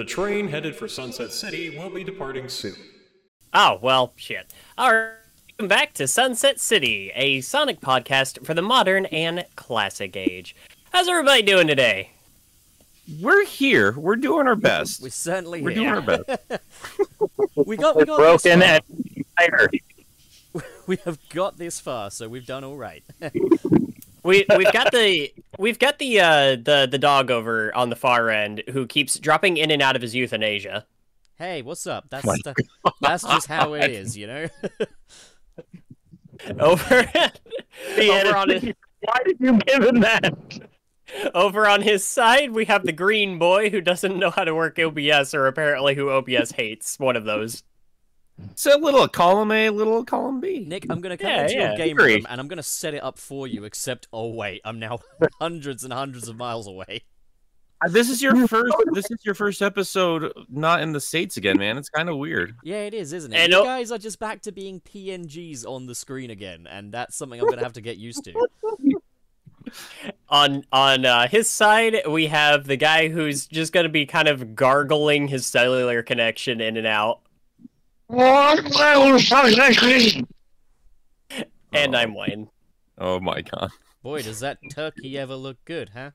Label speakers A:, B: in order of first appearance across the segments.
A: The train headed for Sunset City will be departing soon.
B: Oh, well, shit. Alright, welcome back to Sunset City, a Sonic podcast for the modern and classic age. How's everybody doing today?
C: We're here. We're doing our best.
D: We're certainly
C: We're
D: here.
C: doing our best.
D: we got we got
E: broken
D: this
E: and tired.
D: far. we have got this far, so we've done all right.
B: We we've got the we've got the uh the the dog over on the far end who keeps dropping in and out of his euthanasia.
D: hey, what's up? That's
C: my
D: the, that's just how it is, you know.
B: Over over on his
E: Why did you give him that?
B: over on his side we have the green boy who doesn't know how to work OBS or apparently who OBS hates. One of those.
C: So a little column A, a little column B.
D: Nick, I'm gonna come
B: Yeah,
D: into
B: yeah,
D: your game
C: agreed.
D: room and I'm gonna set it up for you. Except, oh wait, I'm now hundreds and hundreds of miles away.
C: Uh, This is your first. This is your first episode not in the states again, man. It's kind of weird.
D: Yeah, it is, isn't it?
B: And
D: you guys are just back to being PNGs on the screen again, and that's something I'm gonna have to get used to.
B: On on uh, his side, we have the guy who's just going to be kind of gargling his cellular connection in and out, and I'm Wayne.
C: Oh my god.
D: Boy, does that turkey ever look good, huh?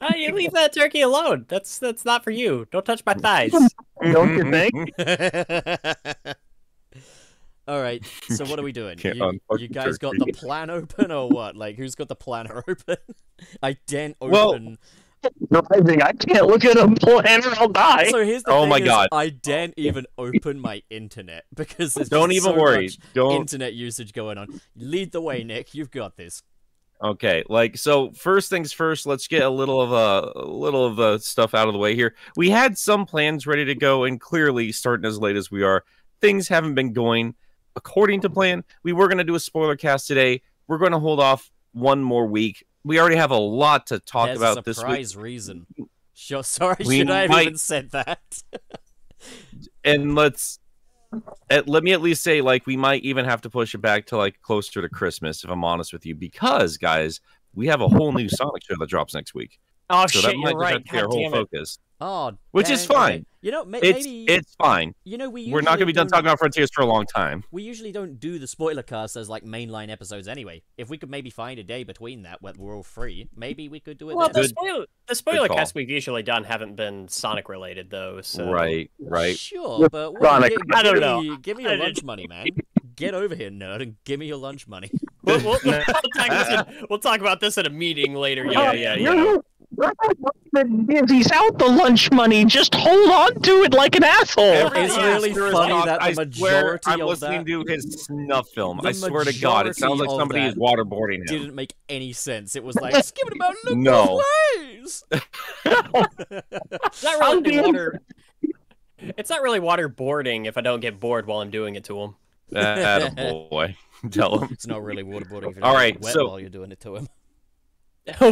B: Ah, you leave that turkey alone. That's that's not for you. Don't touch my thighs.
E: Don't you think?
D: All right. So what are we doing? You, you
C: the
D: guys got the plan open or what? Like, who's got the planner open? I didn't open
C: Well-
D: open.
E: Driving. I can't look at a planner. I'll die.
D: So here's the
C: Oh
D: thing
C: my
D: is,
C: God.
D: I didn't even open my internet because there's
C: Don't even
D: so
C: worry.
D: much
C: Don't.
D: internet usage going on. Lead the way, Nick. You've got this.
C: Okay, like so. First things first. Let's get a little of a, a little of the stuff out of the way here. We had some plans ready to go, and clearly, starting as late as we are, things haven't been going according to plan. We were going to do a spoiler cast today. We're going to hold off one more week. We already have a lot to talk
D: There's
C: about this week.
D: surprise reason. Sure, sorry,
C: We
D: should I have
C: might-
D: even said that?
C: and let's at, let me at least say like we might even have to push it back to like closer to christmas if i'm honest with you because guys we have a whole new sonic show that drops next week
B: Oh
C: so
B: shit,
C: that might
B: you're right.
C: be our
B: God
C: whole focus
D: oh,
C: Which is
D: dang, okay.
C: fine.
D: You know, ma-
C: it's
D: maybe
C: it's fine
D: you know we
C: we're not gonna be done talking about frontiers for a long time
D: We usually don't do the spoiler cast as like mainline episodes anyway. If we could maybe find a day between that where we're all free, maybe we could do it
B: Well,
D: then.
B: the
C: Good-
B: spoiler the spoiler
C: call.
B: casts we've usually done haven't been Sonic related though. So
C: right right
D: Sure, but what,
E: Sonic.
D: gi-
B: I don't
D: give
B: know.
D: me- Give me your lunch money, man. Get over here, nerd, and give me your lunch money.
B: we'll, we'll, we'll, talk this in- we'll talk about this at a meeting later. Yeah, yeah, yeah.
E: He's out the lunch money. Just hold on to it like an asshole.
D: It's really funny
C: talk,
D: that the
C: I swear
D: majority
C: i'm
D: of
C: listening
D: that
C: to his snuff film i swear to god it sounds like somebody is waterboarding him It
D: didn't make any sense. It was like, just give it about look
C: No.
D: both ways.
B: It's not really water. It's not really waterboarding if I don't get bored while I'm doing it to him.
C: boy tell him
D: It's not really waterboarding if you
C: All
D: don't
C: right,
D: get wet
C: so-
D: while you're doing it to him.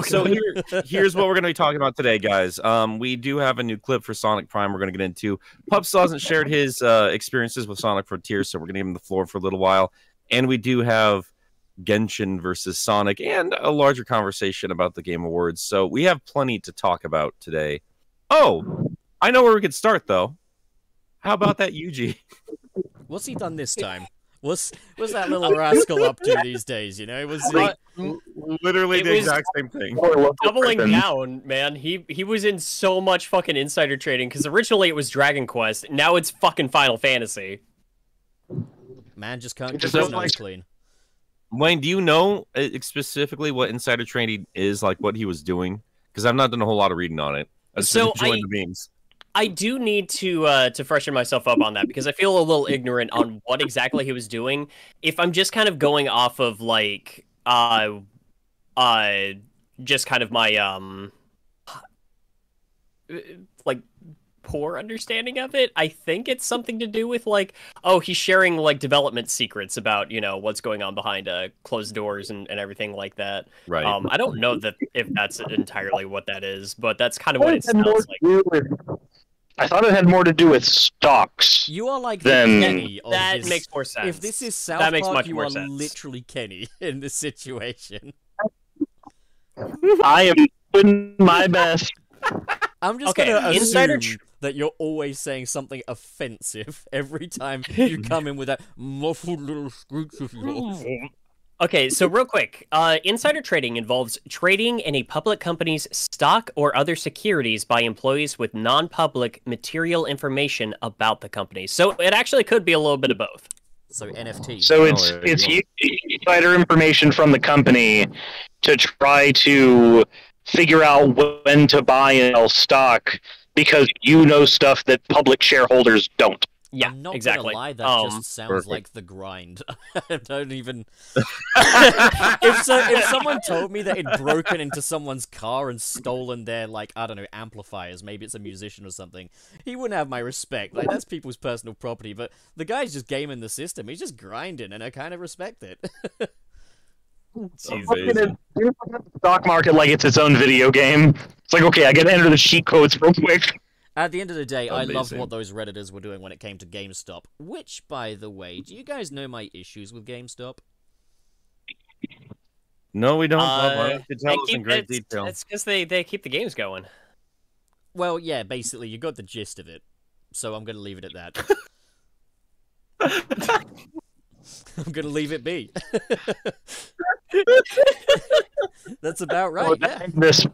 C: So here, here's what we're going to be talking about today, guys. Um, we do have a new clip for Sonic Prime. We're going to get into. Pup still hasn't shared his uh, experiences with Sonic Frontiers, so we're going to give him the floor for a little while. And we do have Genshin versus Sonic and a larger conversation about the Game Awards. So we have plenty to talk about today. Oh, I know where we could start though. How about that Yuji?
D: What's he done this time? What's what's that little rascal up to these days? You know, it was he?
B: Uh,
C: Literally
B: It
C: the
B: was-
C: exact same thing.
B: doubling down, man. He he was in so much fucking insider trading because originally it was Dragon Quest, now it's fucking Final Fantasy.
D: Man just can't keep
E: Just
D: his
E: don't
D: nose
E: like-
D: clean.
C: Wayne, do you know uh, specifically what insider trading is, like what he was doing? Because I've not done a whole lot of reading on it. I
B: So I-
C: the memes.
B: I do need to uh, to freshen myself up on that because I feel a little ignorant on what exactly he was doing. If I'm just kind of going off of like uh uh just kind of my um like poor understanding of it, I think it's something to do with like oh he's sharing like development secrets about you know what's going on behind uh closed doors and, and everything like that.
C: Right.
B: Um, I don't know that if that's entirely what that is, but that's kind of what it
E: It had more
B: sounds like.
E: with- I thought it had more to do with stocks.
D: You are like
E: Then-
D: the Kenny of
B: That
D: this-
B: makes more sense.
D: If this is South
B: That makes
D: Park,
B: much
D: you
B: more
D: are
B: sense.
D: literally Kenny in this situation.
E: I am doing my best.
D: I'm just
B: Okay,
D: gonna assume
B: tr-
D: that you're always saying something offensive every time you come in with that muffled little screech of yours.
B: Okay, so real quick, uh, insider trading involves trading in a public company's stock or other securities by employees with non-public material information about the company. So it actually could be a little bit of both.
D: So NFT.
E: So it's
C: there
E: it's insider information from the company to try to figure out when to buy and sell stock because you know stuff that public shareholders don't.
B: Yeah,
D: I'm not
B: exactly.
D: gonna lie, that
B: Um,
D: just sounds
C: perfect.
D: like the grind. I don't even. if so, if someone told me that it'd broken into someone's car and stolen their like I don't know amplifiers, maybe it's a musician or something, he wouldn't have my respect. Like that's people's personal property. But the guy's just gaming the system. He's just grinding, and I kind of respect it.
C: Amazing.
E: Stock market like it's its own video game. It's like okay, I gotta enter the cheat codes real quick.
D: At the end of the day, I loved what those redditors were doing when it came to GameStop. Which, by the way, do you guys know my issues with GameStop?
C: No, we don't. Bob.
B: Uh,
C: don't tell
B: they
C: us in great
B: it's-
C: detail?
B: It's because they, they keep the games going.
D: Well, yeah, basically, you got the gist of it. So I'm gonna leave it at that. I'm gonna leave it be. That's about right. Yeah.
E: This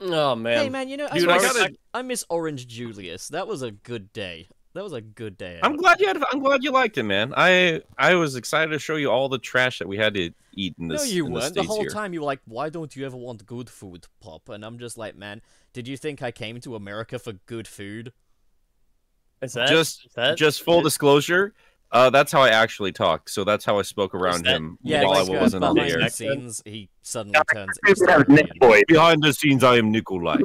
B: Oh man.
D: Hey man, you know, I,
C: Dude, I
D: miss,
C: gotta-
D: I miss Orange Julius. That was a good day. That was a good day.
C: I'm glad you had. I'm glad you liked it, man. I I was excited to show you all the trash that we had to eat in this.
D: no, you weren't. The
C: States
D: whole
C: here.
D: time you were like, "Why don't you ever want good food, Pop?" And I'm just like, "Man, did you think I came to America for good food?"
B: Is that
C: Just-
B: is that
C: Just full disclosure, uh, that's how I actually talked. So that's how I spoke around
B: that-
C: him
D: Yeah,
C: while
D: like,
C: I wasn't on the
D: behind
C: air.
D: the scenes, he suddenly turns
E: Boy.
C: Behind the scenes, I am Nikolai.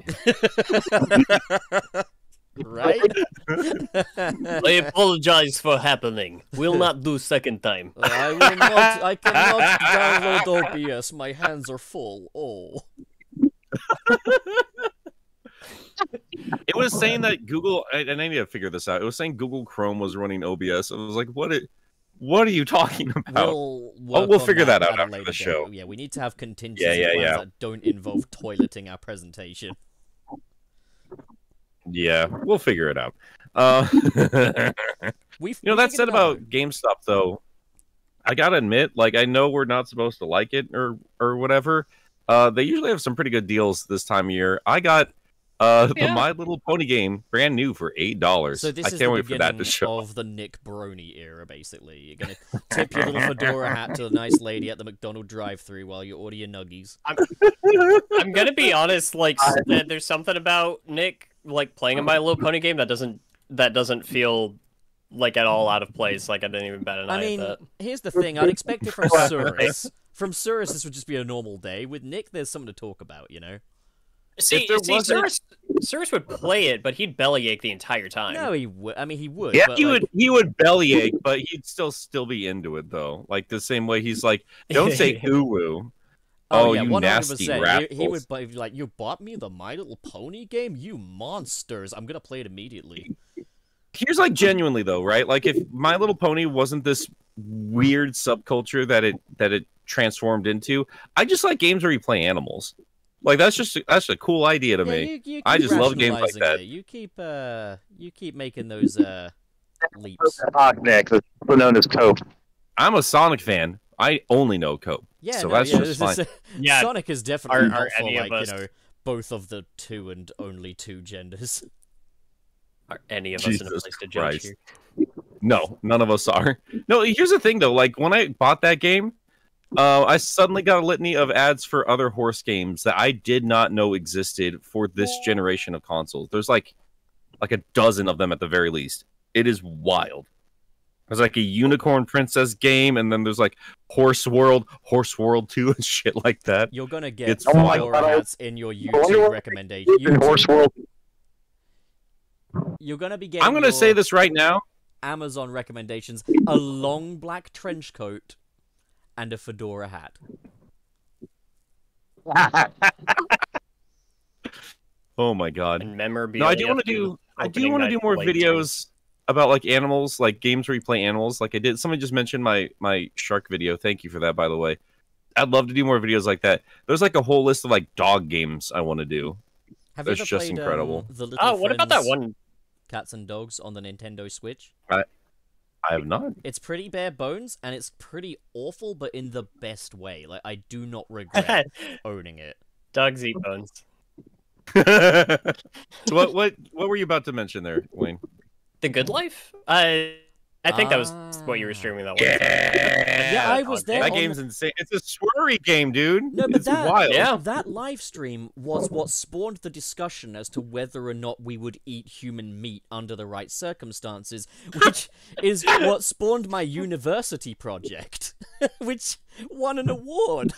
D: right?
B: I apologize for happening. Will not do second time.
D: I will not. I cannot download OBS. My hands are full. Oh.
C: It was saying that Google, and I need to figure this out. It was saying Google Chrome was running OBS. I was like, what? It, what are you talking about?
D: We'll, work
C: we'll figure that out after the show.
D: Yeah, we need to have contingency
C: Yeah, yeah,
D: plans
C: yeah.
D: that don't involve toileting our presentation.
C: yeah, we'll figure it out. Uh,
D: We've,
C: You know that said
D: out,
C: about GameStop though, I gotta admit, like I know we're not supposed to like it or or whatever. Uh, they usually have some pretty good deals this time of year. I got uh the My Little Pony game brand new for eight dollars.
D: So this
C: I
D: is
C: can't
D: the
C: wait for that
D: beginning
C: to show.
D: of the Nick Brony era, basically. You're gonna tip your little fedora hat to the nice lady at the McDonald drive-through while you order your nuggies.
B: I'm gonna be honest. Like, s- there's something about Nick like playing a My Little Pony game that doesn't that doesn't feel like at all out of place. Like I didn't even bat an eye
D: I mean,
B: at
D: here's the thing. I'd expect it from Cyrus. From Cyrus, this would just be a normal day. With Nick, there's something to talk about, you know?
B: That. See,
C: there
B: see,
C: wasn't-
B: Cyrus, Cyrus would play it, but he'd bellyache the entire time.
D: No, he would. I mean, he would.
E: Yeah,
D: but,
C: He
D: like,
C: would he would bellyache, but he'd still still be into it though. Like the same way he's like, don't say uwu. Oh, oh,
D: yeah,
C: you
D: 100%.
C: nasty
D: He, he would buy, like, you bought me the My Little Pony game? You monsters! I'm gonna play it immediately.
C: here's like genuinely though, right? Like if My Little Pony wasn't this weird subculture that it that it transformed into, I just like games where you play animals. Like that's just that's a cool idea to
D: Yeah,
C: me.
D: you, you
C: I just love games like that.
D: it. You keep uh, you keep making those uh leaps.
E: Stock Nick, known as Cope.
C: I'm a Sonic fan. I only know Cope.
D: Yeah,
C: So
D: no,
C: that's
D: yeah,
C: just
D: this is-
B: Yeah,
D: Sonic is definitely
B: Are-
D: not
B: are
D: for
B: of
D: like
B: us-
D: you know both of the two and only two genders.
B: Are any of us in a
C: Jesus
B: place to judge
C: Christ.
B: here?
C: No, none of us are. No, here's the thing though. Like when I bought that game, uh, I suddenly got a litany of ads for other horse games that I did not know existed for this generation of consoles. There's like like a dozen of them at the very least. It is wild. There's like a unicorn princess game, and then there's like Horse World, Horse World 2, and shit like that.
D: You're gonna get
C: It's
D: four
E: wild.
D: hats in your YouTube
E: what-
D: recommendation. YouTube,
E: Horse World,
D: you're gonna be getting.
C: I'm gonna
D: your
C: say this right now.
D: Amazon recommendations: a long black trench coat and a fedora hat.
C: Oh my god.
B: And memorabilia.
C: No, I do want to do. I do want to do more
B: playtime.
C: videos about like animals, like games where you play animals. Like I did. Somebody just mentioned my my shark video. Thank you for that, by the way. I'd love to do more videos like that. There's like a whole list of like dog games I want to do.
D: Have
C: That's
D: you ever
C: just
D: played, um,
C: incredible.
D: the
B: Oh, what about that one?
D: Cats and Dogs on the Nintendo Switch?
C: I have not.
D: It's pretty bare bones and it's pretty awful, but in the best way. Like I do not regret owning it.
B: Doug's eat bones.
C: what what what were you about to mention there, Wayne?
B: The Good Life? I I think that was what you were
D: Ah.
B: streaming that was.
D: Yeah, I was there.
C: That
D: on
C: game's insane. It's a sweary game, dude.
D: No, but
C: it's
D: that
C: wild.
B: Yeah.
D: that live stream was what spawned the discussion as to whether or not we would eat human meat under the right circumstances, which is what spawned my university project, which won an award.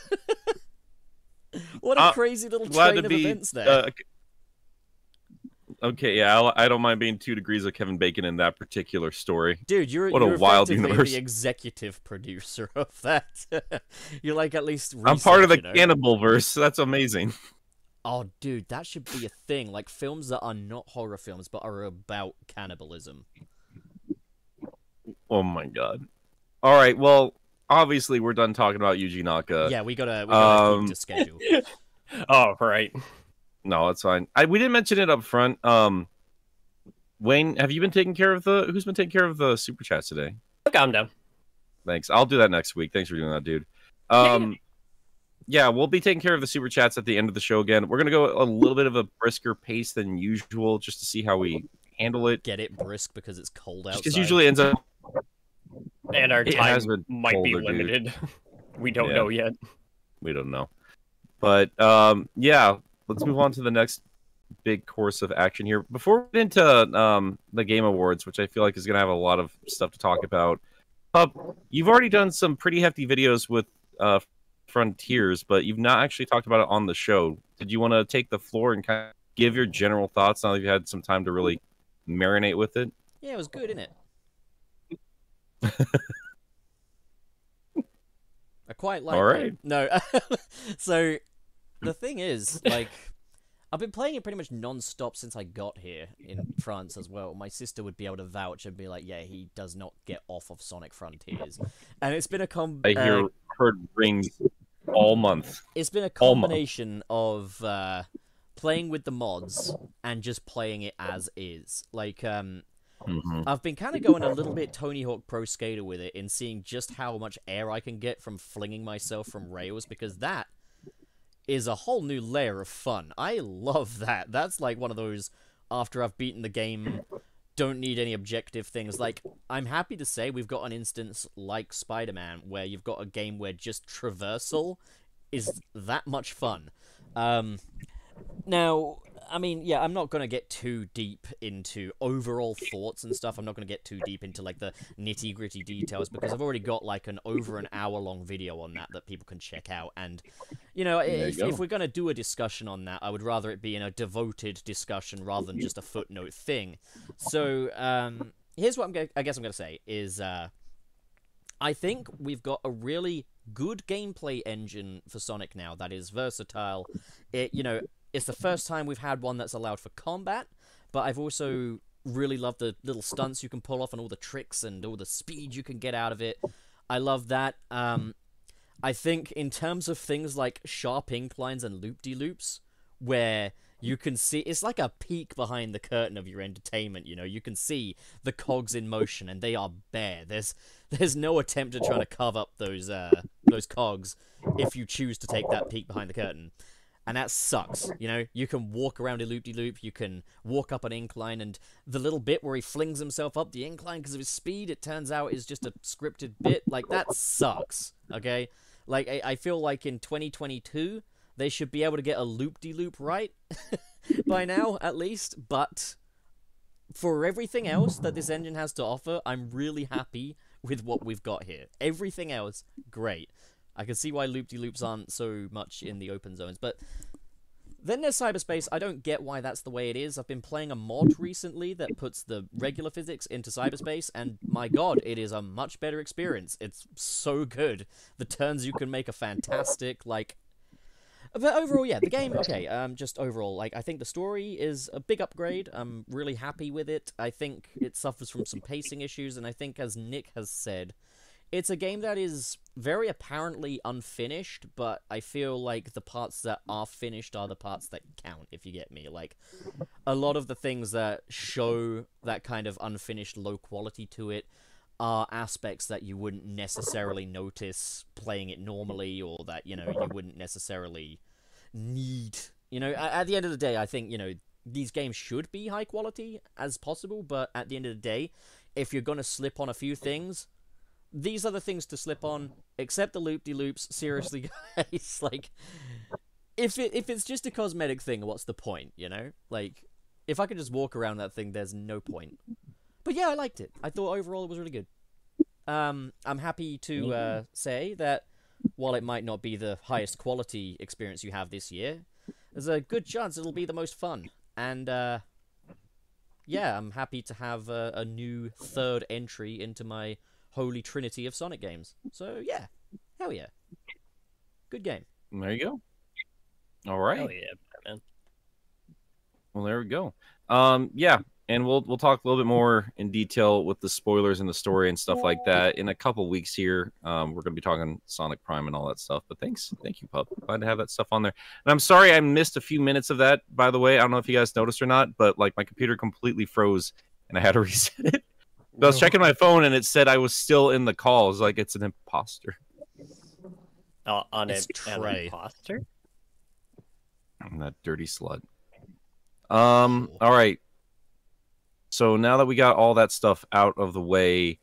D: what a
C: Uh,
D: crazy little
C: Glad
D: train of
C: be.
D: events there.
C: uh, okay, yeah, I'll, I don't mind being two degrees of Kevin Bacon in that particular story.
D: Dude, you're,
C: what a
D: you're
C: wild universe.
D: the executive producer of that. you're like at least
C: I'm part of the
D: you know?
C: cannibal verse. That's amazing.
D: Oh, dude, that should be a thing. Like films that are not horror films but are about cannibalism.
C: Oh my god. All right, well, obviously we're done talking about Yuji Naka.
D: yeah, we gotta, we gotta
C: um,
D: keep to schedule.
B: Oh, right.
C: No, it's fine. I we didn't mention it up front. Um, Wayne, have you been taking care of the? Who's been taking care of the super chats today?
B: i'm done.
C: Thanks. I'll do that next week. Thanks for doing that, dude. Um, yeah, we'll be taking care of the super chats at the end of the show again. We're gonna go a little bit of a brisker pace than usual, just to see how we handle it.
D: Get it brisk because it's cold outside.
C: Because usually ends up
B: And our
C: It
B: time
C: has been
B: might be
C: colder, dude.
B: limited. we don't
C: Yeah.
B: know yet.
C: we don't know. But um, yeah, let's move on to the next big course of action here. Before we get into um, the Game Awards, which I feel like is going to have a lot of stuff to talk about, Pup, you've already done some pretty hefty videos with uh, Frontiers, but you've not actually talked about it on the show. Did you want to take the floor and kind of give your general thoughts now that you've had some time to really marinate with it?
D: Yeah, it was good, innit? I quite like
C: All
D: it.
C: right.
D: No. so the thing is, like I've been playing it pretty much non-stop since I got here in France as well. My sister would be able to vouch and be like, "Yeah, he does not get off of Sonic Frontiers." And it's been a com
C: I hear
D: uh,
C: heard rings all month.
D: it's been a combination of uh, playing with the mods and just playing it as is. Like, um,
C: Mhm.
D: I've been kind of going a little bit Tony Hawk Pro Skater with it in seeing just how much air I can get from flinging myself from rails because that is a whole new layer of fun. I love that. That's like one of those after I've beaten the game don't need any objective things. Like I'm happy to say we've got an instance like Spider-Man where you've got a game where just traversal is that much fun. Um now, I mean, yeah, I'm not going to get too deep into overall thoughts and stuff. I'm not going to get too deep into like the nitty gritty details because I've already got like an over an hour long video on that that people can check out. And, you know,
C: There you
D: if, if we're going to do a discussion on that, I would rather it be in a devoted discussion rather than just a footnote thing. So, um, here's what I'm go- I guess I'm going to say is, uh, I think we've got a really good gameplay engine for Sonic now that is versatile. It, you know, it's the first time we've had one that's allowed for combat, but I've also really loved the little stunts you can pull off and all the tricks and all the speed you can get out of it. I love that. Um, I think in terms of things like sharp inclines and loop de loops, where you can see it's like a peek behind the curtain of your entertainment. You know, you can see the cogs in motion and they are bare. There's there's no attempt to try to cover up those uh those cogs if you choose to take that peek behind the curtain. And that sucks. You know, you can walk around a loop de loop, you can walk up an incline, and the little bit where he flings himself up the incline because of his speed, it turns out is just a scripted bit. Like, that sucks. Okay? Like, I, I feel like in 2022, they should be able to get a loop de loop right by now, at least. But for everything else that this engine has to offer, I'm really happy with what we've got here. Everything else, great. I can see why loop de loops aren't so much in the open zones, but then there's cyberspace. I don't get why that's the way it is. I've been playing a mod recently that puts the regular physics into cyberspace, and my god, it is a much better experience. It's so good. The turns you can make are fantastic. Like, but overall, yeah, the game. Okay, um, just overall, like I think the story is a big upgrade. I'm really happy with it. I think it suffers from some pacing issues, and I think, as Nick has said, it's a game that is very apparently unfinished, but I feel like the parts that are finished are the parts that count, if you get me. Like, a lot of the things that show that kind of unfinished low quality to it are aspects that you wouldn't necessarily notice playing it normally, or that, you know, you wouldn't necessarily need. You know, at, the end of the day, I think, you know, these games should be high quality as possible, but at the end of the day, if you're gonna slip on a few things, these are the things to slip on. Except the loop de loops. Seriously, guys, like if it if it's just a cosmetic thing, what's the point? You know, like if I could just walk around that thing, there's no point. But yeah, I liked it. I thought overall it was really good. Um, I'm happy to uh, say that while it might not be the highest quality experience you have this year, there's a good chance it'll be the most fun. And uh, yeah, I'm happy to have a, a new third entry into my holy trinity of Sonic games. So yeah, hell yeah, good game.
C: There you go. All right.
B: Hell yeah, Batman.
C: Well, there we go. Um, yeah, and we'll we'll talk a little bit more in detail with the spoilers and the story and stuff like that in a couple weeks here. Um, we're gonna be talking Sonic Prime and all that stuff. But thanks, thank you, Pup. Glad to have that stuff on there. And I'm sorry I missed a few minutes of that. By the way, I don't know if you guys noticed or not, but like my computer completely froze and I had to reset it. I was checking my phone and it said I was still in the call. It like it's an imposter.
B: Uh, on
D: It's
B: a, an
D: Trey.
B: imposter?
C: I'm that dirty slut. Um. All right. So now that we got all that stuff out of the way,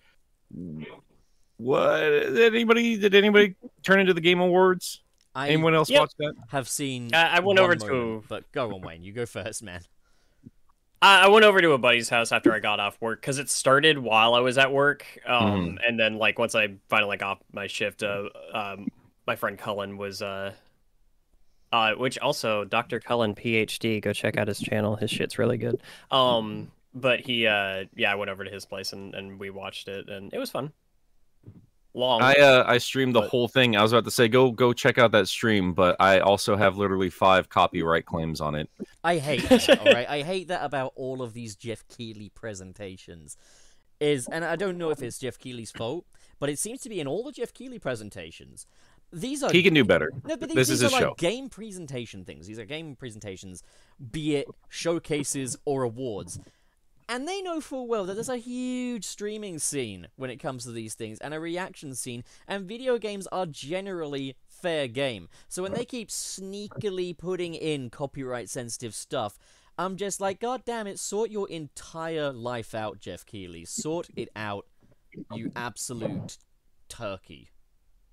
C: what did anybody did anybody turn into the Game Awards?
D: I
C: Anyone else
B: Yep.
C: watch that?
D: have seen.
B: I- I went
D: one
B: over to-
D: moment, But go on, Wayne. You go first, man.
B: I, I went over to a buddy's house after I got off work because it started while I was at work. Um,
C: Mm-hmm.
B: and then like once I finally got off my shift, uh, um, my friend Cullen was uh, uh, which also Dr. Cullen PhD. Go check out his channel. His shit's really good. Um, but he, uh, yeah, I went over to his place and and we watched it and it was fun. Long.
C: I uh I streamed the
B: But-
C: whole thing. I was about to say go go check out that stream, but I also have literally five copyright claims on it.
D: I hate that. all right, I hate that about all of these Geoff Keighley presentations. Is and I don't know if it's Geoff Keighley's fault, but it seems to be in all the Geoff Keighley presentations. These are
C: He can do better.
D: No, but these,
C: This
D: these
C: is
D: are
C: his
D: like
C: show.
D: game presentation things. These are game presentations, be it showcases or awards. And they know full well that there's a huge streaming scene when it comes to these things, and a reaction scene, and video games are generally fair game. So when they keep sneakily putting in copyright sensitive stuff, I'm just like, God damn it, sort your entire life out, Geoff Keighley. Sort it out, you absolute turkey.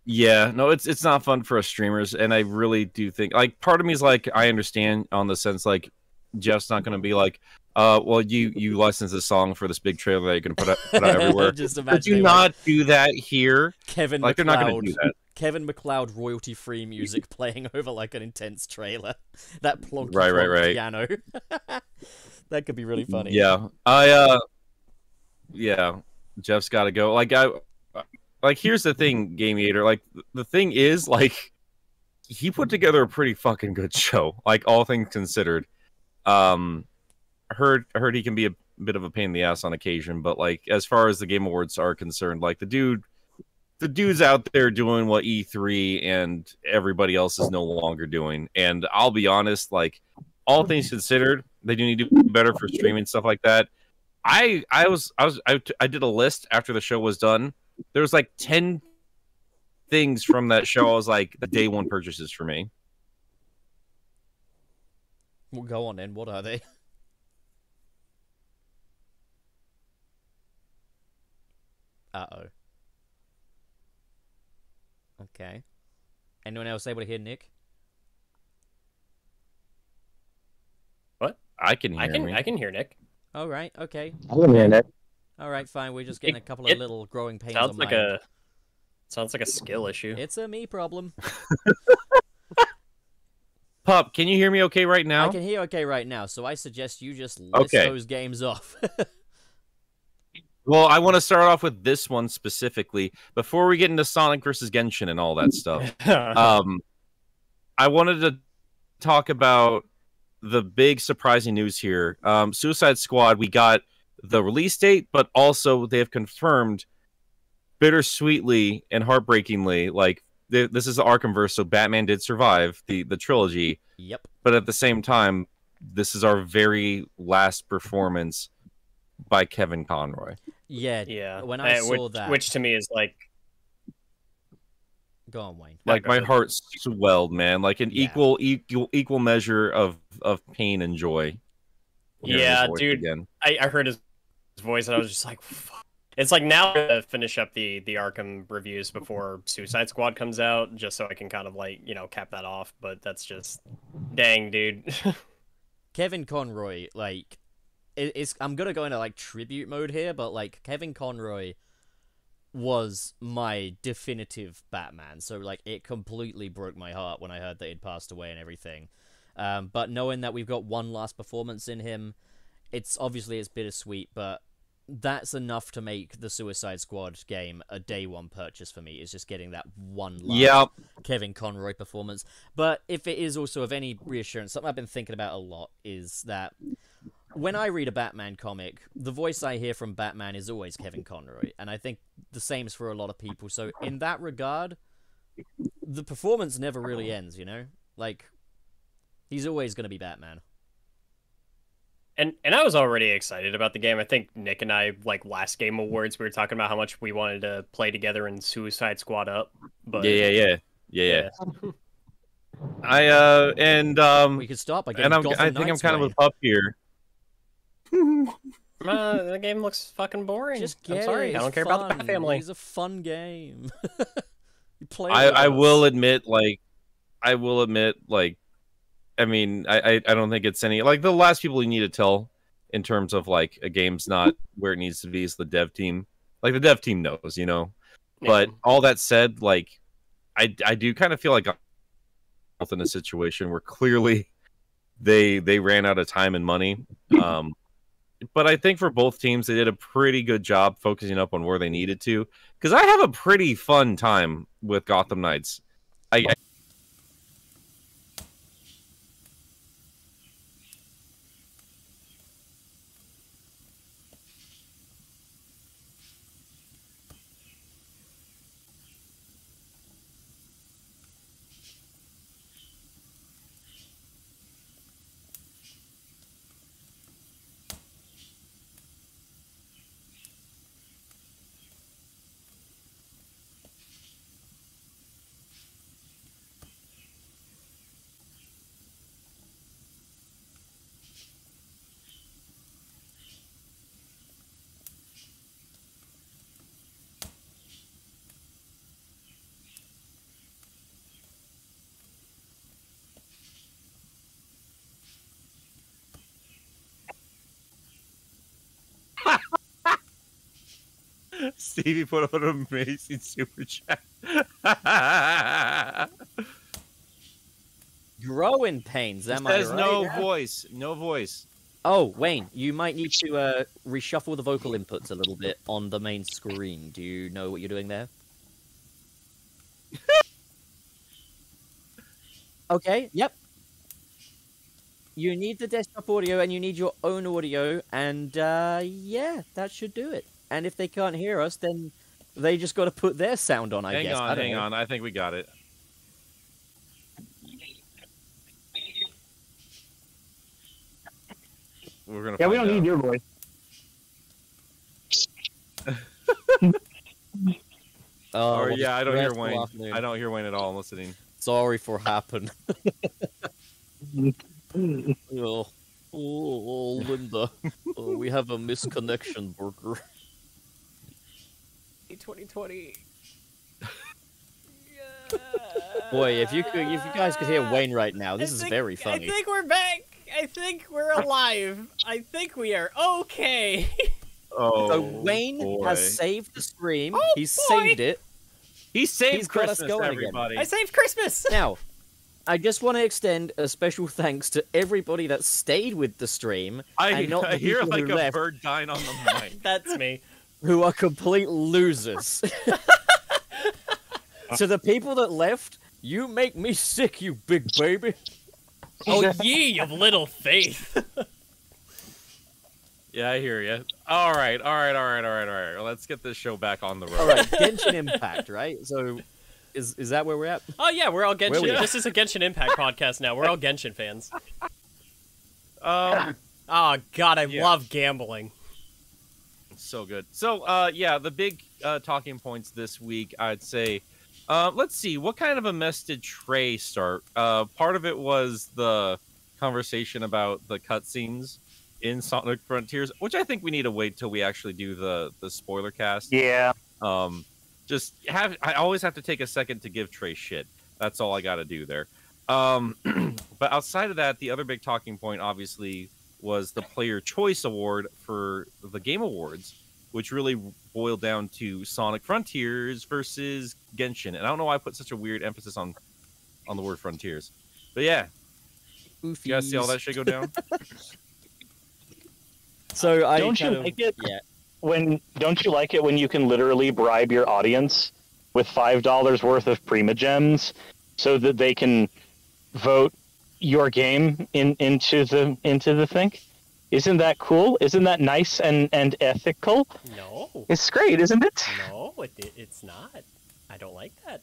C: Yeah, no, it's it's not fun for us streamers, and I really do think like part of me is like I understand on the sense like Geoff's not going to be like, uh, well you you license this song for this big trailer that you can put out, put out everywhere.
D: just
C: But do
D: they were
C: not do that here.
D: Kevin
C: Like they're not going to
D: MacLeod-
C: do that.
D: Kevin MacLeod royalty free music playing over like an intense trailer. That plonky
C: Right, right, right.
D: piano. that could be really funny.
C: Yeah, I uh, yeah, Geoff's got to go. Like I, like here's the thing, Game Eater. Like the thing is, like he put together a pretty fucking good show. Like all things considered, um, heard heard he can be a bit of a pain in the ass on occasion, but like as far as the Game Awards are concerned, like the dude. The dude's out there doing what E3 and everybody else is no longer doing. And I'll be honest, like all things considered, they do need to be better for streaming stuff like that. I I was I was I, I did a list after the show was done. There was like ten things from that show. I was like the day one purchases for me.
D: Well, go on then. What are they? Uh oh. Okay. Anyone else able to hear Nick? What?
C: I can hear
B: I can
C: me.
B: I can hear Nick.
D: All right. Okay.
E: Wait a minute.
D: All right. Fine. We're just getting a couple of little growing pains
B: Sounds
D: on
B: like
D: my
B: a
D: end.
B: sounds like a skill issue.
D: It's a me problem.
C: Pup, can you hear me okay right now?
D: I can hear okay right now, so I suggest you just list
C: Okay.
D: those games off.
C: Well, I want to start off with this one specifically before we get into Sonic versus Genshin and all that stuff. um, I wanted to talk about the big surprising news here. Um, Suicide Squad, we got the release date, but also they have confirmed bittersweetly and heartbreakingly, like th- this is the Arkhamverse, so Batman did survive the the trilogy,
D: Yep.
C: but at the same time, this is our very last performance by Kevin Conroy.
D: Yeah.
B: Yeah.
D: When I
B: Uh,
D: saw
B: which,
D: that,
B: which to me is like,
D: go on, Wayne.
C: Like my heart swelled, man. Like an
D: Yeah.
C: equal equal equal measure of of pain and joy.
B: Yeah, dude.
C: Again.
B: I, I heard his voice and I was just like, Fuck. it's like now gonna finish up the the Arkham reviews before Suicide Squad comes out, just so I can kind of like you know cap that off. But that's just, dang, dude.
D: Kevin Conroy, like, it, it's I'm gonna go into like tribute mode here, but like Kevin Conroy was my definitive Batman. So like, it completely broke my heart when I heard that he'd passed away and everything. Um, but knowing that we've got one last performance in him, it's obviously it's bittersweet, but that's enough to make the Suicide Squad game a day one purchase for me. Is just getting that one last
C: Yeah,
D: Kevin Conroy performance. But if it is also of any reassurance, something I've been thinking about a lot is that when I read a Batman comic, the voice I hear from Batman is always Kevin Conroy, and I think the same is for a lot of people. So in that regard, the performance never really ends. You know, like he's always going to be Batman.
B: and and I was already excited about the game. I think Nick and I like last game awards we were talking about how much we wanted to play together in Suicide Squad up. But
C: yeah, yeah, yeah, yeah, yeah. I uh and um
D: We could stop. by
C: and I'm I think I'm
D: Knights
C: kind of
D: way.
C: a pup here.
B: Uh, the game looks fucking boring.
D: Just
B: I'm sorry,
D: it.
B: I don't
D: it's
B: care about the Bat family.
D: It's a fun game. you play.
C: I I will admit like I will admit like I mean I, I I don't think it's any like the last people you need to tell in terms of like a game's not where it needs to be is the dev team. Like the dev team knows, you know. But all that said, like I I do kind of feel like I'm in a situation where clearly they they ran out of time and money. Um but I think for both teams they did a pretty good job focusing up on where they needed to cuz I have a pretty fun time with Gotham Knights. I, I Stevie put out an amazing super chat.
D: growing pains. Am I
C: There's
D: right?
C: no voice, no voice.
D: Oh, Wayne, you might need to uh, reshuffle the vocal inputs a little bit on the main screen. Do you know what you're doing there? okay, yep. You need the desktop audio and you need your own audio, and uh, yeah, that should do it. And if they can't hear us, then they just got to put their sound on, I
C: hang
D: guess. I
C: on,
D: don't
C: hang
D: know.
C: on. I think we got it. We're gonna.
E: Yeah, we don't
C: out.
E: need your voice.
D: Oh,
C: Or
D: what a
C: yeah, I don't hear Wayne.
D: afternoon.
C: I don't hear Wayne at all. I'm listening.
D: Sorry for happen. Oh, oh, oh, Linda, oh, we have a misconnection, Burger.
B: 2020.
D: Boy, if you could, if you guys could hear Wayne right now, this
B: I
D: is
B: think-
D: very funny.
B: I think we're back. I think we're alive. I think we are okay.
C: Oh,
D: So Wayne
C: boy.
D: has saved the stream.
B: Oh,
D: He's
B: boy.
D: saved it.
C: He saved
D: He's got us
C: Christmas,
D: going again.
B: I saved Christmas.
D: Now, I just want to extend a special thanks to everybody that stayed with the stream
C: I,
D: and not
C: I
D: the
C: hear like a
D: left.
C: bird dying on the mic.
B: That's me.
D: Who are complete losers. to the people that left, you make me sick, you big baby.
B: Oh ye of little faith.
C: Yeah, I hear you. All right, all right, all right, all right, all right. Let's get this show back on the road.
D: All right, Genshin Impact, right? So, is is that where we're at?
B: Oh yeah, we're all Genshin.
D: we?
B: This is a Genshin Impact podcast now. We're all Genshin fans.
C: Um,
B: Oh god, I
C: Yeah.
B: love gambling.
C: So good. So, uh, yeah, the big uh, talking points this week, I'd say. Uh, let's see, what kind of a mess did Trey start? Uh, part of it was the conversation about the cutscenes in Sonic Frontiers, which I think we need to wait till we actually do the the spoiler cast.
E: Yeah.
C: Um, just have I always have to take a second to give Trey shit. That's all I got to do there. Um, but outside of that, the other big talking point, obviously, was the Player Choice Award for the Game Awards, which really boiled down to Sonic Frontiers versus Genshin. And I don't know why I put such a weird emphasis on on the word Frontiers, but yeah, you guys see all that shit go down.
D: So I
E: Don't you
D: kind of-
E: like it?
D: Yeah.
E: When don't you like it when you can literally bribe your audience with five dollars worth of Primogems so that they can vote your game in into the into the thing? Isn't that cool? Isn't that nice and and ethical?
B: No,
E: It's great, isn't it?
B: no, it, it, it's not. I don't like that.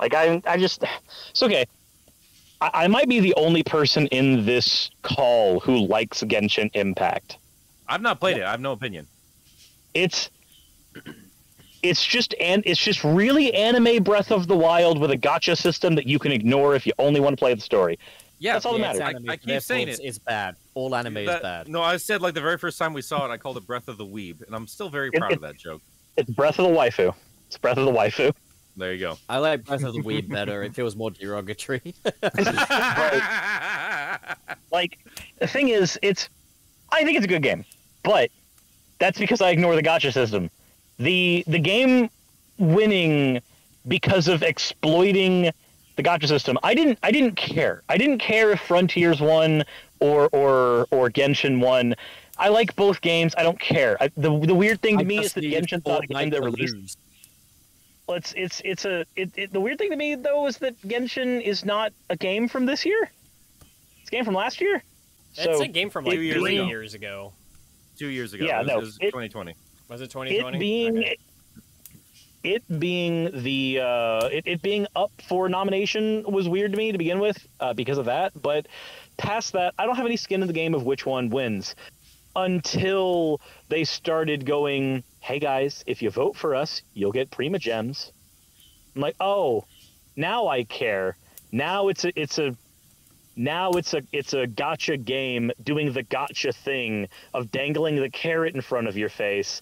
E: Like I, I just, it's okay. I, I might be the only person in this call who likes Genshin Impact.
C: I've not played it. I have no opinion.
E: It's, it's just and it's just really anime Breath of the Wild with a gacha system that you can ignore if you only want to play the story.
C: Yeah,
E: That's all that
D: Yeah, it's
E: matters.
D: anime,
C: I keep
D: therefore
C: saying
D: it's,
C: it.
D: It's bad. All anime is bad.
C: No, I said like the very first time we saw it, I called it Breath of the Weeb, and I'm still very proud
E: it-
C: of that joke.
E: It's Breath of the Waifu. It's Breath of the Waifu.
C: There you go.
D: I like Breath of the Weeb better. It feels more derogatory.
E: Like the thing is, it's, I think it's a good game, but that's because I ignore the gacha system. The the game winning because of exploiting the gacha system. I didn't I didn't care. I didn't care if Frontiers won or or or Genshin won. I like both games. I don't care. I, the the weird thing to
D: I
E: me is that Genshin thought a game that released.
D: lose.
E: Well, it's it's it's a it, it, the weird thing to me though is that Genshin is not a game from this year. It's a game from last year.
B: It's
E: So
B: a game from
C: Two
B: like
C: years
B: three
C: ago.
B: years ago.
C: Two years ago.
E: Yeah,
C: it was,
E: no,
C: it was
E: it-
C: 2020.
B: Was it 2020?
E: it
B: 2020?
E: being
B: Okay.
E: it being the uh, it, it being up for nomination was weird to me to begin with uh, because of that but past that i don't have any skin in the game of which one wins until they started going hey guys if you vote for us you'll get primogems i'm like oh now i care now it's a it's a now it's a it's a gacha game doing the gacha thing of dangling the carrot in front of your face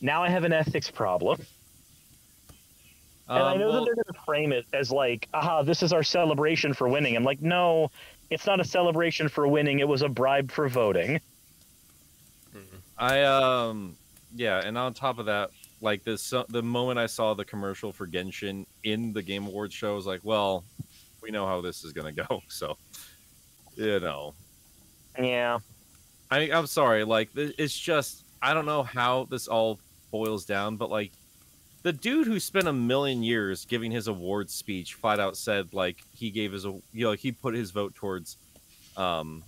E: now I have an ethics problem. And I
C: Um,
E: know
C: well,
E: that they're going to frame it as like, aha, this is our celebration for winning. I'm like, no, it's not a celebration for winning. It was a bribe for voting.
C: I um yeah, and on top of that, like this the moment I saw the commercial for Genshin in the Game Awards show, I was like, well, we know how this is gonna go. So, you know,
E: Yeah.
C: I I'm sorry, like it's just I don't know how this all boils down, but like the dude who spent a million years giving his award speech flat out said like he gave his you know he put his vote towards um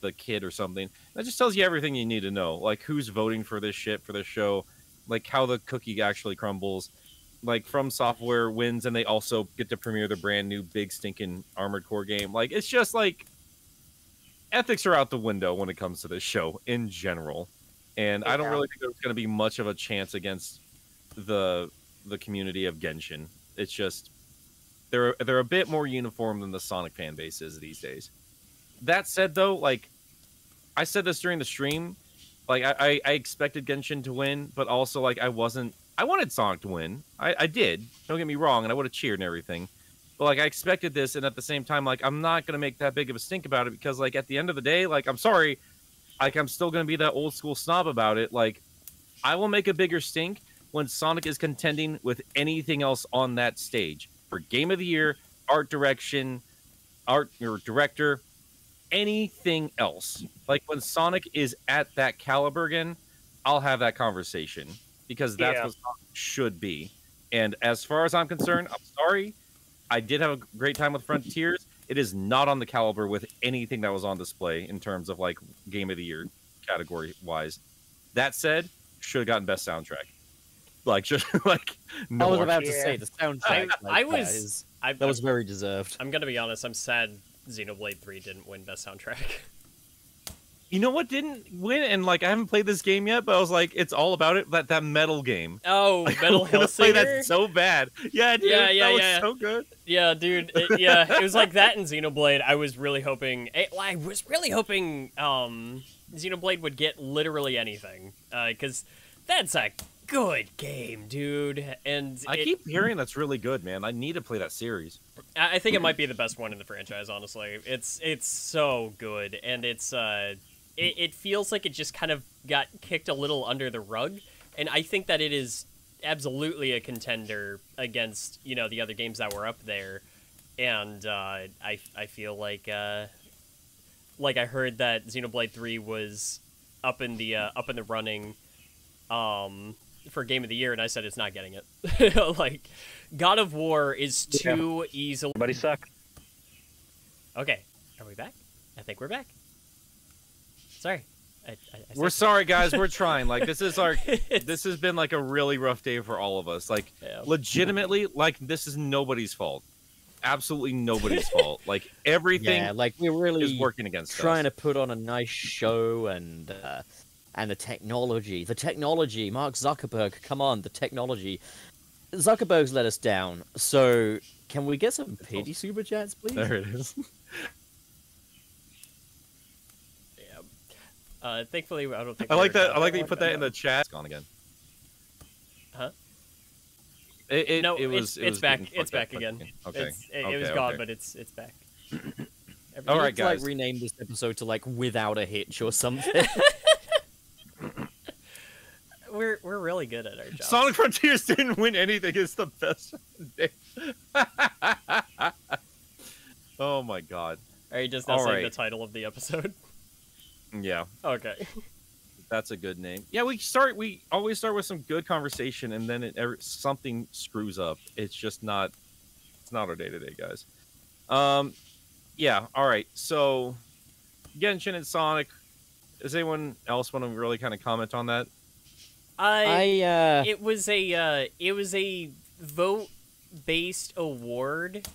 C: the kid or something. That just tells you everything you need to know. Like who's voting for this shit for this show, like how the cookie actually crumbles. Like FromSoftware wins and they also get to premiere the brand new big stinking Armored Core game. Like it's just like ethics are out the window when it comes to this show in general. And I don't really think there's going to be much of a chance against the the community of Genshin. It's just they're they're a bit more uniform than the Sonic fan base is these days. That said, though, like I said this during the stream, like I, I, I expected Genshin to win, but also like I wasn't. I wanted Sonic to win. I, I did. Don't get me wrong, and I would have cheered and everything. But like I expected this, and at the same time, like I'm not gonna make that big of a stink about it because like at the end of the day, like I'm sorry, like I'm still gonna be that old school snob about it. Like I will make a bigger stink when Sonic is contending with anything else on that stage for Game of the Year, art direction, art or director, anything else. Like when Sonic is at that caliber again, I'll have that conversation because that's
E: Yeah.
C: what Sonic should be. And as far as I'm concerned, I'm sorry. I did have a great time with Frontiers. It is not on the caliber with anything that was on display in terms of like Game of the Year category wise. That said, should have gotten best soundtrack. Like just like no
D: I was
C: more.
D: about to
E: Yeah.
D: say the soundtrack.
B: I,
D: like,
B: I was.
D: is-
B: I,
D: that was very deserved.
B: I'm gonna be honest. I'm sad Xenoblade Three didn't win best soundtrack.
C: You know what didn't win? And like I haven't played this game yet, but I was like, it's all about it. That that metal game.
B: Oh,
C: Like,
B: Metal
C: wanna play that so bad. Yeah, dude,
B: Yeah, yeah,
C: that was
B: yeah.
C: so good.
B: Yeah, dude. It, yeah, it was like that in Xenoblade. I was really hoping. It, I was really hoping um, Xenoblade would get literally anything, because that's a good game, dude. And
C: I
B: it-
C: keep hearing that's really good, man. I need to play that series.
B: I I think it might be the best one in the franchise. Honestly, it's it's so good, and it's uh, it, it feels like it just kind of got kicked a little under the rug, and I think that it is absolutely a contender against you know the other games that were up there, and uh, I I feel like uh, like I heard that Xenoblade Three was up in the uh, up in the running, um, for Game of the Year, and I said it's not getting it. like, God of War is too easily.
E: Everybody suck.
B: Okay, are we back? I think we're back. Sorry, I, I, I
C: We're
B: said-
C: sorry, guys. We're trying. Like this is our. this has been like a really rough day for all of us. Like
B: Yeah.
C: legitimately, like this is nobody's fault. Absolutely nobody's fault. Like everything
D: Yeah, like we're really
C: is working against
D: trying
C: us.
D: to put on a nice show and uh, and the technology, the technology. Mark Zuckerberg, come on, the technology. Zuckerberg's let us down. So can we get some pity super chats, please?
C: There it is.
B: Uh, thankfully, I don't think.
C: I like that.
B: done.
C: I like that you put that in the chat. It's gone again.
B: Huh?
C: It, it,
B: no,
C: it was.
B: it's,
C: it
B: it's back. It's
C: fucked up,
B: back again.
C: Okay.
B: It's, it,
C: okay,
B: it was gone,
C: okay.
B: but it's it's back.
C: All
D: We
C: right,
D: need like rename this episode to like without a hitch or something.
B: We're we're really good at our job.
C: Sonic Frontiers didn't win anything. It's the best. day. oh my god.
B: Are you just now
C: All
B: saying
C: right.
B: the title of the episode?
C: Yeah,
B: Okay.
C: that's a good name. Yeah, we start. We always start with some good conversation, and then it, every, something screws up. It's just not. It's not our day to day, guys. Um, yeah. All right. So, Genshin and Sonic. Does anyone else want to really kind of comment on that?
B: I
D: I uh,
B: it was a uh, it was a vote based award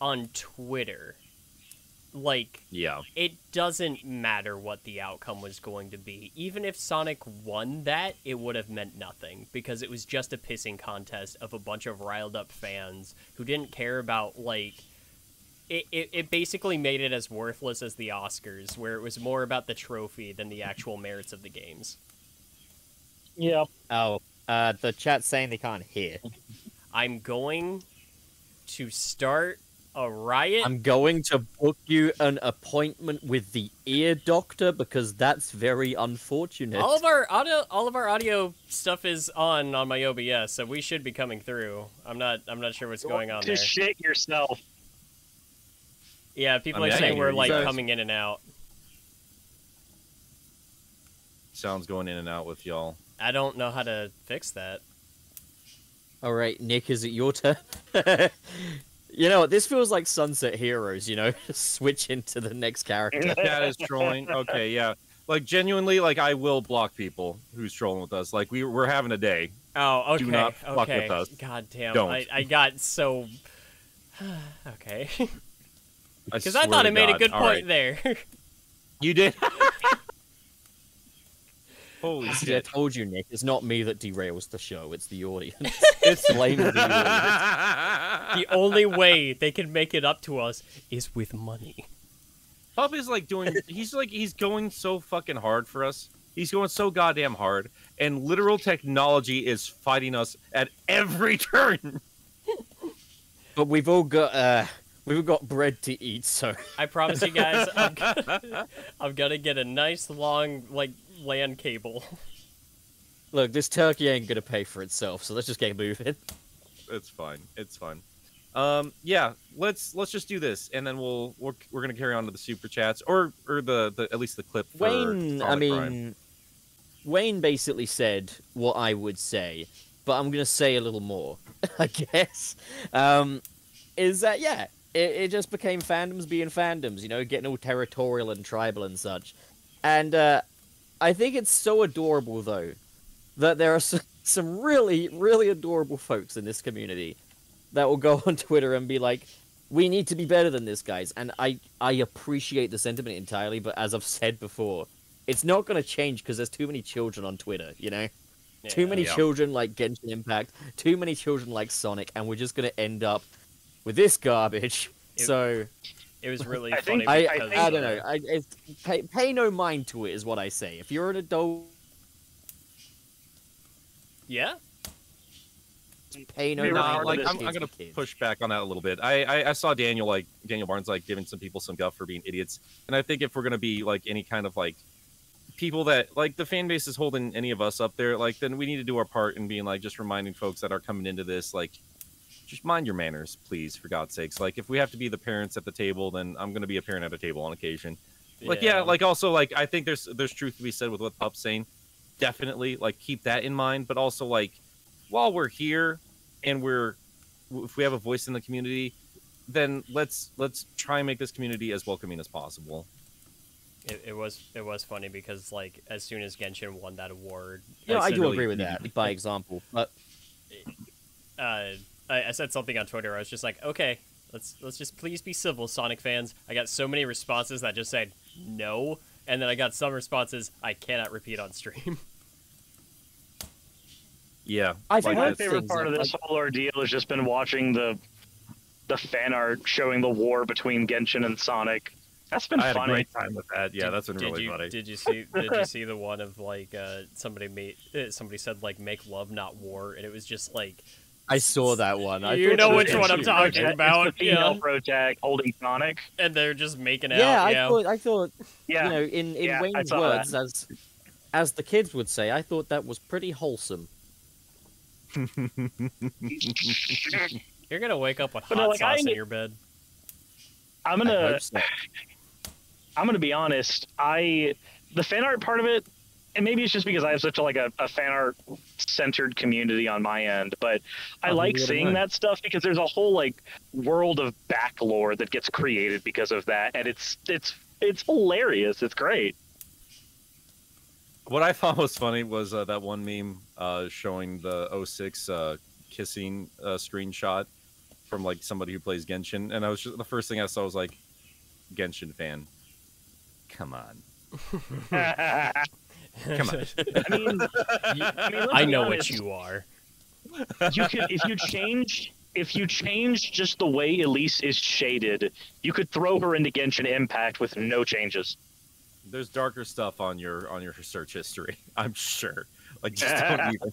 B: on Twitter. Like
C: Yeah.
B: it doesn't matter what the outcome was going to be. Even if Sonic won that, it would have meant nothing because it was just a pissing contest of a bunch of riled up fans who didn't care about like it, it, it basically made it as worthless as the Oscars, where it was more about the trophy than the actual merits of the games.
E: Yeah.
D: oh, uh, the chat's saying they can't hear.
B: I'm going to start a riot.
D: I'm going to book you an appointment with the ear doctor because that's very unfortunate.
B: all of our audio, all of our audio stuff is on on my OBS, so we should be coming through. I'm not, I'm not sure what's going on there.
E: Just shit yourself.
B: Yeah, people
C: I mean,
B: are saying we're like
C: guys.
B: coming in and out.
C: Sounds going in and out with y'all.
B: I don't know how to fix that.
D: All right, Nick, is it your turn? you know, what, this feels like Sunset Heroes. You know, switch into the next character.
C: That is trolling. Okay, yeah. Like genuinely, like I will block people who's trolling with us. Like we we're having a day.
B: Oh, okay.
C: Do not fuck
B: okay.
C: with us.
B: God damn.
C: Don't.
B: I, I got so. okay. Because I,
C: swear
B: thought
C: to
B: I made a good
C: All
B: point
C: right.
B: there.
C: You did. Holy
D: See, I told you, Nick. It's not me that derails the show. It's the audience.
C: It's
D: Blame the audience.
B: the only way they can make it up to us is with money.
C: Pup is like doing. He's like he's going so fucking hard for us. He's going so goddamn hard, and literal technology is fighting us at every turn.
D: but we've all got uh, we've got bread to eat, so
B: I promise you guys, I'm gonna, I'm gonna get a nice long like land cable.
D: look, this turkey ain't gonna pay for itself. So let's just get moving.
C: It's fine. It's fine. Um, yeah, let's let's just do this, and then we'll we're, we're gonna carry on to the super chats or or the, the at least the clip. For
D: Wayne, I mean,
C: Prime.
D: Wayne basically said what I would say, but I'm gonna say a little more, I guess. Um, is that yeah? It, it just became fandoms being fandoms, you know, getting all territorial and tribal and such. And uh, I think it's so adorable though that there are some, some really, really adorable folks in this community that will go on Twitter and be like, "We need to be better than this, guys." And I, I appreciate the sentiment entirely, but as I've said before, it's not going to change because there's too many children on Twitter. You know, too many
C: Yeah.
D: children like Genshin Impact, too many children like Sonic, and we're just going to end up with this garbage.
B: It-
D: so
B: It was really
E: I
B: funny.
E: think-
D: I,
B: because,
D: I, I don't know. I, it's, pay, pay no mind to it, is what I say. If you're an adult,
B: Yeah.
D: pay no
E: You're
C: No,
E: right.
D: mind.
C: like I'm, I'm gonna push back on that a little bit. I, I I saw Daniel like Daniel Barnes like giving some people some guff for being idiots, and I think if we're gonna be like any kind of like people that like the fan base is holding any of us up there, like then we need to do our part in being like just reminding folks that are coming into this like just mind your manners, please, for God's sakes. Like if we have to be the parents at the table, then I'm gonna be a parent at a table on occasion. Like yeah, like also like I think there's there's truth to be said with what Pup's saying. Definitely like keep that in mind, but also like while we're here and we're if we have a voice in the community, then let's let's try and make this community as welcoming as possible.
B: It, it was it was funny because like as soon as Genshin won that award,
D: You know,
B: I
D: I do agree with that by example, but
B: uh, I, I said something on Twitter. I was just like, okay, let's let's just please be civil, Sonic fans. I got so many responses that just said no, and then I got some responses I cannot repeat on stream.
C: Yeah,
D: I
C: like
D: think
E: My favorite
D: thing,
E: part of
D: like-
E: this whole ordeal has just been watching the the fan art showing the war between Genshin and Sonic. That's been fun.
C: I had a great time with that. Yeah,
B: Did-
C: that's been really
B: you,
C: funny.
B: Did you see? Did you see the one of like uh, somebody made uh, somebody said like make love not war, and it was just like
D: I saw that one. I
B: You know which one I'm talking
E: Protag-
B: about,
E: It's the female
B: yeah.
E: protag holding Sonic.
B: and they're just making out.
D: Yeah, I
B: yeah.
D: thought. I thought.
E: Yeah.
D: You know, in in
E: Yeah,
D: Wayne's
E: saw
D: words, as as the kids would say, I thought that was pretty wholesome.
B: You're gonna wake up with
E: But
B: hot
E: no, like,
B: sauce
E: I-
B: in your bed.
E: I'm gonna
D: hope so.
E: I'm gonna be honest. I the fan art part of it, and maybe it's just because I have such a like a, a fan art centered community on my end, but I
D: Oh,
E: like seeing that stuff because there's a whole like world of back lore that gets created because of that, and it's it's it's hilarious. It's great.
C: What I thought was funny was uh, that one meme uh, showing the 06 uh, kissing uh, screenshot from like somebody who plays Genshin, and I was just the first thing I saw was like Genshin fan. Come on,
E: I
C: come on.
E: mean, I, mean,
B: I know
E: honest,
B: what you are.
E: you could if you change if you change just the way Elise is shaded, you could throw her into Genshin Impact with no changes.
C: There's darker stuff on your on your search history. I'm sure. Like just don't even.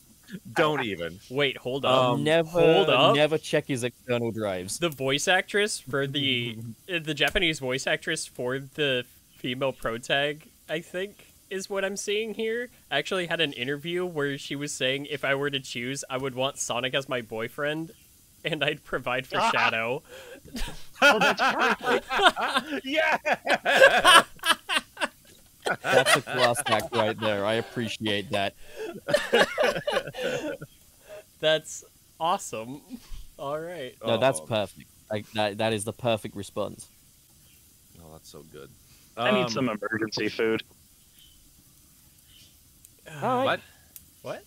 C: Don't even.
B: Wait, hold up.
C: Um,
D: never,
B: hold up.
D: never check his external drives.
B: the voice actress for the uh, the Japanese voice actress for the female protag, I think, is what I'm seeing here. I actually, had an interview where she was saying if I were to choose, I would want Sonic as my boyfriend, and I'd provide for
E: Ah.
B: Shadow.
E: Oh, that's perfect.
C: yeah.
D: That's a class act right there. I appreciate that.
B: That's awesome. All right.
D: No, that's
C: Oh.
D: perfect. Like that, that is the perfect response.
C: Oh, that's so good.
E: I need
C: Um,
E: some emergency food.
D: All right.
C: What?
B: What?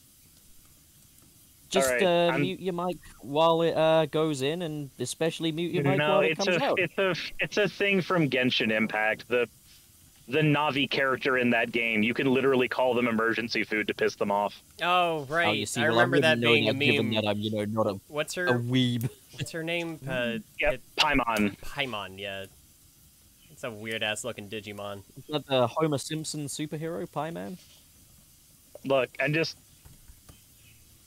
D: Just
E: Alright,
D: uh, mute your mic while it uh, goes in, and especially mute your mic
E: No,
D: while it
E: it's
D: comes
E: a
D: out.
E: it's a it's a thing from Genshin Impact. The the Navi character in that game, you can literally call them emergency food to piss them off.
B: Oh right.
D: Oh, you see,
B: I
D: well,
B: remember
D: I
B: that
D: wouldn't know
B: being a
D: that, given
B: meme.
D: that I'm, you know, not a,
B: What's her
D: a
B: her
D: weeb.
B: What's her name? Uh,
E: Yep,
B: it-
E: Paimon.
B: Paimon. Yeah. It's a weird ass looking Digimon.
D: Is that the Homer Simpson superhero, Pie Man?
E: Look, and just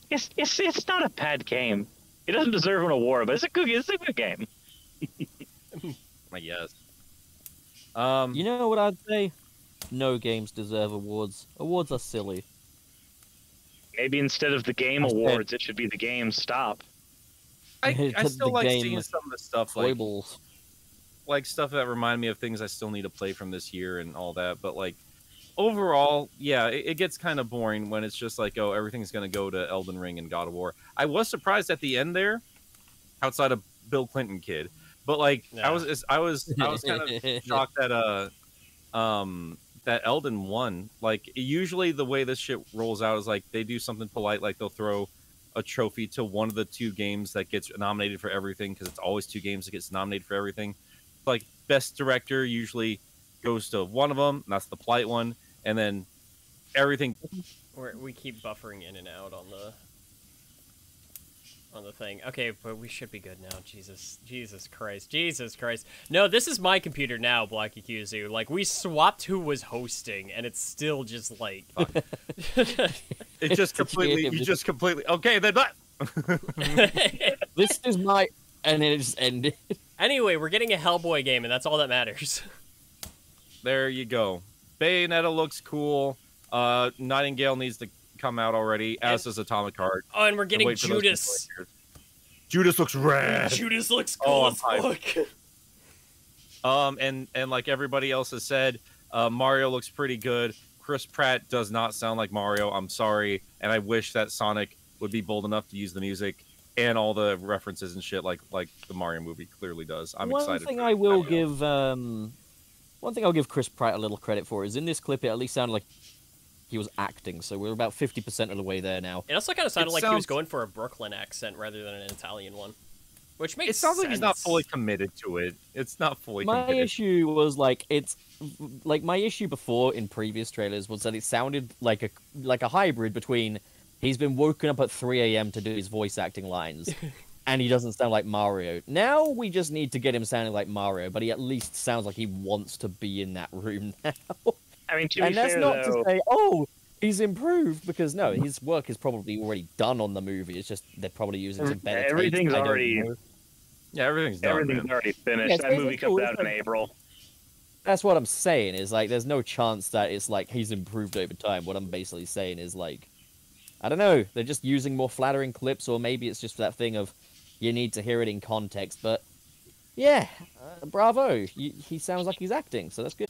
E: it's it's it's not a bad game. It doesn't deserve an award, but it's a good it's a good game.
C: I guess. Um,
D: You know what I'd say? No games deserve awards. Awards are silly.
E: Maybe instead of the game
D: I said-
E: awards, it should be the game stop.
C: I, I still like seeing some of the stuff like
D: Foibles.
C: like stuff that remind me of things I still need to play from this year and all that. But like overall, yeah, it, it gets kind of boring when it's just like, oh, everything's gonna go to Elden Ring and God of War. I was surprised at the end there, outside of Bill Clinton kid, but like
B: Yeah.
C: I was I was I was kind of shocked that uh um that Elden won. Like usually the way this shit rolls out is like they do something polite, like they'll throw a trophy to one of the two games that gets nominated for everything because it's always two games that gets nominated for everything. Like best director usually goes to one of them, and that's the polite one, and then everything.
B: We're, we keep buffering in and out on the on the thing. Okay, but we should be good now. Jesus, Jesus Christ, Jesus Christ. No, this is my computer now, Black Yuzu. Like we swapped who was hosting, and it's still just like.
C: It just completely, you just completely. Okay, then that.
D: This is my, and then it just ended.
B: anyway, we're getting a Hellboy game, and that's all that matters.
C: There you go. Bayonetta looks cool. Uh, Nightingale needs to come out already, as does Atomic Heart.
B: Oh, and we're getting
C: wait for those
B: Judas.
C: Judas looks rad.
B: Judas looks
C: Oh,
B: cool
C: I'm
B: as fuck.
C: Um, and and like everybody else has said, uh, Mario looks pretty good. Chris Pratt does not sound like Mario. I'm sorry, and I wish that Sonic would be bold enough to use the music and all the references and shit like like the Mario movie clearly does. I'm
D: one
C: excited.
D: thing
C: for
D: I will give, um, one thing I'll give Chris Pratt a little credit for is in this clip it at least sounded like he was acting. So we're about fifty percent of the way there now.
B: It also kind of sounded
C: It
B: like he was going for a Brooklyn accent rather than an Italian one, which makes
C: It sounds like he's not fully committed to it. It's not fully
D: My
C: committed.
D: issue was like it's like my issue before in previous trailers was that it sounded like a like a hybrid between he's been woken up at 3 a.m. to do his voice acting lines and he doesn't sound like Mario. Now we just need to get him sounding like Mario, but he at least sounds like he wants to be in that room now.
E: I mean, to be
D: and that's
E: fair,
D: not
E: though,
D: to say, oh, he's improved because no, his work is probably already done on the movie. It's just they're probably using some better. takes.
E: Everything's
D: I don't
E: already-
C: Yeah, everything's done.
E: everything's
C: man.
E: already finished.
D: Yes,
E: that movie
D: cool,
E: comes
D: it's
E: out in April.
D: That's what I'm saying. Is like, there's no chance that it's like he's improved over time. What I'm basically saying is like, I don't know. They're just using more flattering clips, or maybe it's just that thing of you need to hear it in context. But yeah, uh, bravo. He, he sounds like he's acting, so that's good.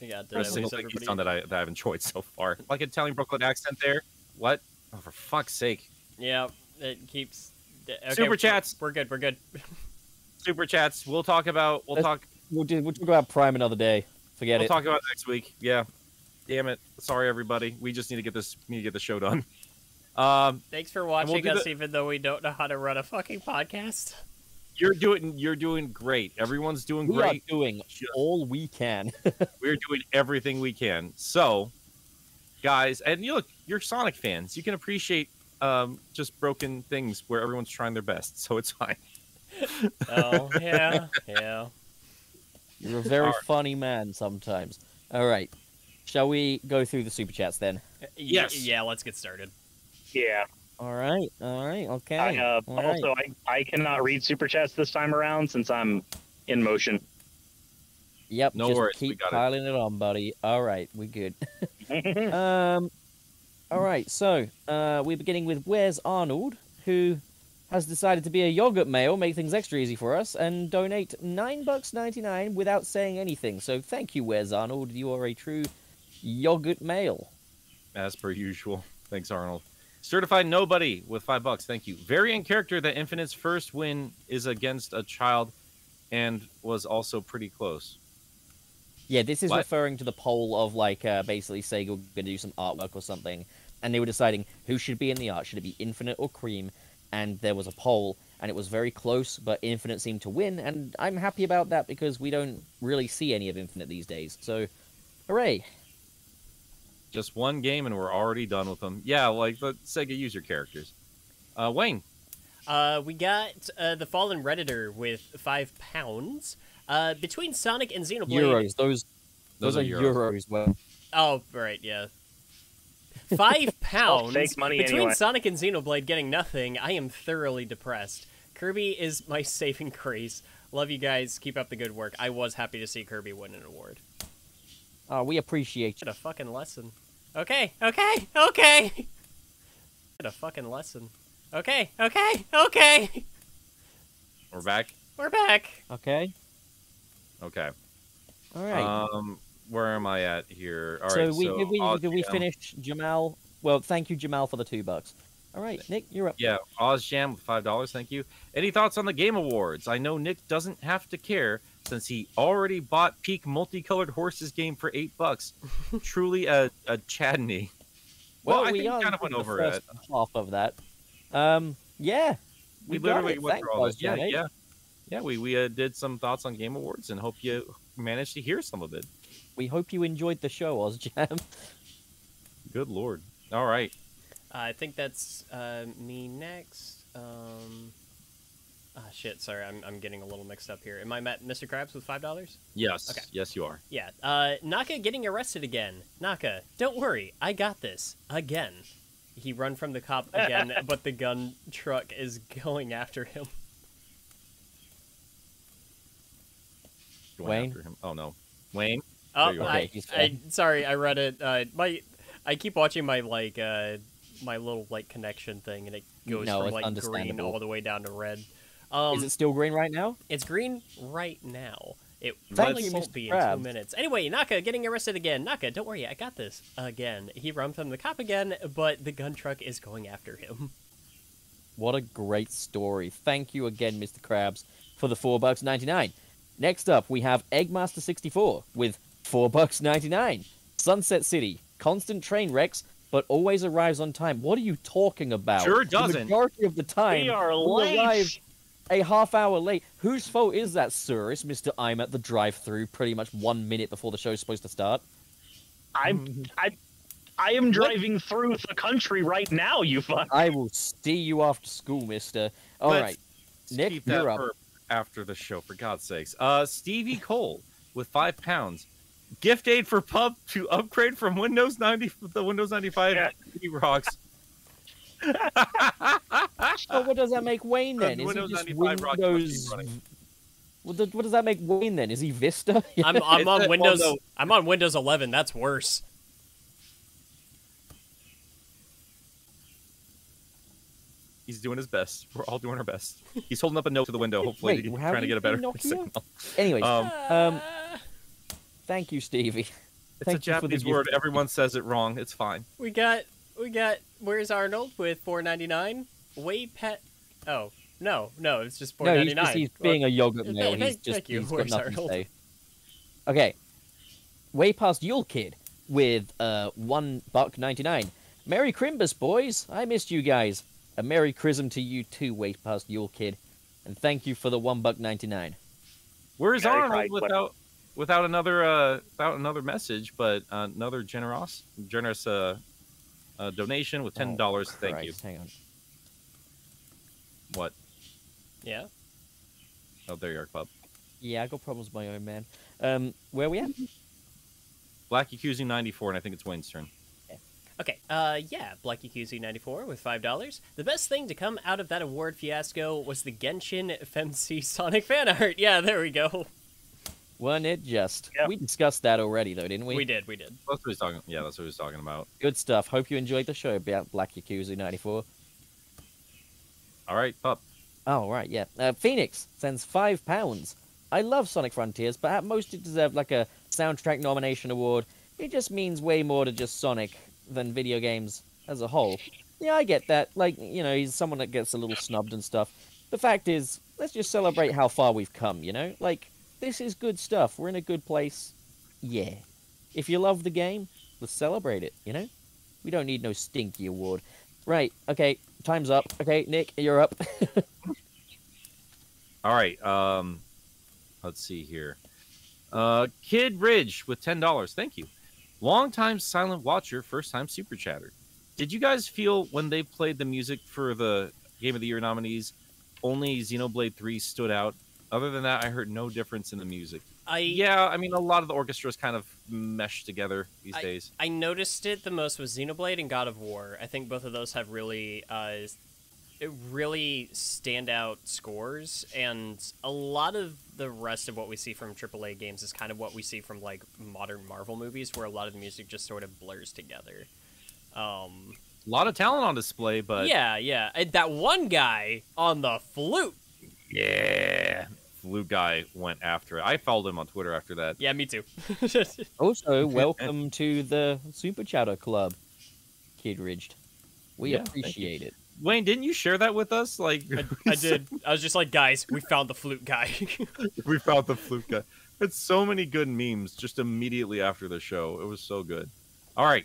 B: Yeah, did I
C: Every single
B: lose
C: thing he's done that I that I've enjoyed so far. Like Italian Brooklyn accent there. What? Oh, for fuck's sake!
B: Yeah, it keeps. Okay,
C: Super chats.
B: We're good. We're good.
C: Super chats. We'll talk about. We'll
D: Let's-
C: talk.
D: We'll, do, we'll talk about Prime another day. Forget it.
C: We'll talk about it next week. Yeah. Damn it. Sorry, everybody. We just need to get this. Need to get the show done. Um,
B: Thanks for
C: we'll
B: watching us,
C: the-
B: even though we don't know how to run a fucking podcast.
C: you're doing. You're doing great. Everyone's doing
D: we
C: great.
D: are doing
C: Just-
D: all we can.
C: We're doing everything we can. So, guys, and you look, you're Sonic fans. You can appreciate um, just broken things where everyone's trying their best. So it's fine.
B: Oh yeah, yeah.
D: You're a very
C: Alright.
D: funny man sometimes. All right. Shall we go through the super chats then?
B: Y-
C: Yes.
B: Yeah. Let's get started.
E: Yeah.
D: All right. All right. Okay.
E: I, uh,
D: all right.
E: also, I, I cannot read super chats this time around since I'm in motion.
D: Yep.
C: No
D: just
C: worries, we
D: Keep
C: got it.
D: piling it. on, buddy. All right. We're good. um. All right. So, uh, we're beginning with Where's Arnold, who has decided to be a yogurt male, make things extra easy for us, and donate nine bucks ninety nine without saying anything. So, thank you, Where's Arnold. You are a true yogurt male.
C: As per usual. Thanks, Arnold. Certified nobody with five bucks. Thank you. Variant character that Infinite's first win is against a child and was also pretty close.
D: Yeah, this is
C: What?
D: referring to the poll of like uh, basically Sega going to do some artwork or something, and they were deciding who should be in the art. Should it be Infinite or Cream? And there was a poll, and it was very close, but Infinite seemed to win, and I'm happy about that because we don't really see any of Infinite these days. So, hooray!
C: Just one game and we're already done with them. Yeah, like the Sega user characters. Uh, Wayne,
B: Uh, we got uh, the Fallen Redditor with five pounds. Uh, between Sonic and Xenoblade.
D: Euros, those those,
C: Those
D: are
C: are
D: euros.
C: euros.
D: Well,
B: Oh, right, yeah. Five pounds
E: fake money anyway.
B: between
E: anyway.
B: Sonic and Xenoblade getting nothing. I am thoroughly depressed. Kirby is my saving grace. Love you guys. Keep up the good work. I was happy to see Kirby win an award.
D: Uh, we appreciate you.
B: Get a fucking lesson. Okay, okay, okay. Get a fucking lesson. Okay, okay, okay.
C: we're back.
B: We're back.
D: Okay,
C: Okay.
D: all right.
C: Um, where am I at here? All
D: so
C: right.
D: we
C: so
D: did we
C: Oz
D: did we
C: Jam-
D: finish Jamal? Well, thank you, Jamal, for the two bucks. All right, Nick, you're up.
C: Yeah, Oz Jam with five dollars. Thank you. Any thoughts on the Game Awards? I know Nick doesn't have to care, since he already bought Peak Multicolored Horses game for eight bucks. Truly a, a Chadney. Well, I
D: we
C: think kind of went over
D: first
C: it.
D: half of that. Um, yeah,
C: We
D: got
C: literally went
D: Thanks,
C: through all this.
D: guys,
C: Yeah,
D: Johnny.
C: yeah. Yeah, we, we uh, did some thoughts on Game Awards and hope you managed to hear some of it.
D: We hope you enjoyed the show, OzJam.
C: Good lord. All right.
B: I think that's uh, me next. Um, ah, shit. Sorry, I'm I'm getting a little mixed up here. Am I met Mr. Krabs with five dollars?
C: Yes.
B: Okay.
C: Yes, you are.
B: Yeah. Uh, Naka getting arrested again. Naka, don't worry, I got this again. He run from the cop again, but the gun truck is going after him.
D: Wayne?
C: after him. Oh no, Wayne.
B: Oh,
C: There you are.
B: I,
D: Okay,
B: I, sorry, I read it. Uh, my, I keep watching my like, uh, my little like connection thing, and it goes
D: No,
B: from
D: it's
B: like green
D: understandable.
B: all the way down to red. Um,
D: Is it still green right now?
B: It's green right now. It
D: Thank
B: probably
D: you,
B: won't
D: Mr.
B: be in two minutes. Anyway, Naka getting arrested again. Naka, don't worry, I got this again. He runs from the cop again, but the gun truck is going after him.
D: What a great story. Thank you again, Mr. Krabs, for the four bucks ninety nine. Next up, we have Eggmaster sixty four with four bucks ninety nine. Sunset City, constant train wrecks, but always arrives on time. What are you talking about?
C: Sure doesn't.
D: The majority of the time,
E: We are
D: we
E: late.
D: Arrive a half hour late. Whose fault is that, sir? It's Mr. I'm at the drive through pretty much one minute before the show's supposed to start.
E: I'm I I am driving through the country right now. You fuck.
D: I will see you after school, mister. All
C: Let's
D: right. Nick,
C: keep that
D: you're up.
C: after the show, for God's sakes. Uh, Stevie Cole with five pounds. Gift aid for Pup to upgrade from Windows 90 the Windows 95
E: Yeah.
C: He rocks.
D: Oh, what does that make Wayne then? Is
C: Windows
D: he just
C: 95 Rocky must be
D: Windows?
C: running.
D: What, the, what does that make Wayne then? Is he Vista?
B: I'm, I'm
C: a-
B: on
C: well,
B: Windows.
C: no.
B: I'm on Windows 11. That's worse.
C: He's doing his best. We're all doing our best. He's holding up a note to the window, hopefully,
D: Wait,
C: to- trying to get a better signal.
D: Anyways,
C: Um,
D: um, thank you, Stevie.
C: it's
D: Thank
C: a
D: you for
C: Japanese word.
D: gift.
C: Everyone says it wrong. It's fine.
B: we got we got. Where's Arnold with 4.99? Way pet. Oh no, no, it's just 4.99.
D: No, he's, just, he's being a yogurt
B: Th-
D: male. He's just
B: thank you.
D: he's got
B: Where's
D: nothing to say. Okay, way past Yule Kid with uh one buck ninety nine. Merry Crimbus, boys! I missed you guys. A Merry Chrism to you too, way past Yule Kid, and thank you for the one buck ninety nine.
C: Where's
E: Merry
C: Arnold
E: Chrysler.
C: without without another uh without another message, but uh, another generous generous uh, uh donation with ten dollars. Thank you.
D: Hang on.
C: What?
B: Yeah.
C: Oh, there you are, Club.
D: Yeah, I got problems of my own, man. Um, where we at?
C: Black Yakuza 94, and I think it's Wayne's turn.
B: Okay, uh, yeah, Black Yakuza 94 with $5. The best thing to come out of that award fiasco was the Genshin FMC Sonic fan art. Yeah, there we go.
D: Wasn't it just?
E: Yep.
D: We discussed that already, though, didn't we?
B: We did, we did.
C: That's what he's talking. Yeah, that's what he's talking about.
D: Good stuff. Hope you enjoyed the show about Black Yakuza 94.
C: All right, pup.
D: Oh, right, yeah. Uh, Phoenix sends five pounds. I love Sonic Frontiers, but at most it deserved like a soundtrack nomination award. It just means way more to just Sonic than video games as a whole. Yeah, I get that. Like, you know, he's someone that gets a little snubbed and stuff. The fact is, let's just celebrate how far we've come, you know? Like, this is good stuff. We're in a good place. Yeah. If you love the game, let's celebrate it, you know? We don't need no stinky award. Right, okay, time's up. Okay, Nick, you're up.
C: All right. Um, let's see here. Uh, Kid Ridge with ten dollars. Thank you. Longtime silent watcher, first time super chatter. Did you guys feel when they played the music for the Game of the Year nominees, only Xenoblade Three stood out? Other than that, I heard no difference in the music.
B: I
C: Yeah, I mean, a lot of the orchestras kind of mesh together these days.
B: I noticed it the most with Xenoblade and God of War. I think both of those have really, uh, really standout scores, and a lot of the rest of what we see from AAA games is kind of what we see from like modern Marvel movies, where a lot of the music just sort of blurs together. Um,
C: A lot of talent on display, but
B: yeah, yeah, and that one guy on the flute.
C: yeah, Blue guy went after it. I followed him on Twitter after that.
B: Yeah, me too.
D: Also, welcome to the Super Chatter Club, Kid Ridged. We
C: Yeah,
D: appreciate it.
C: Wayne, didn't you share that with us? Like
B: I, I did. I was just like, guys, we found the flute guy.
C: we found the flute guy. It's so many good memes just immediately after the show. It was so good. All right.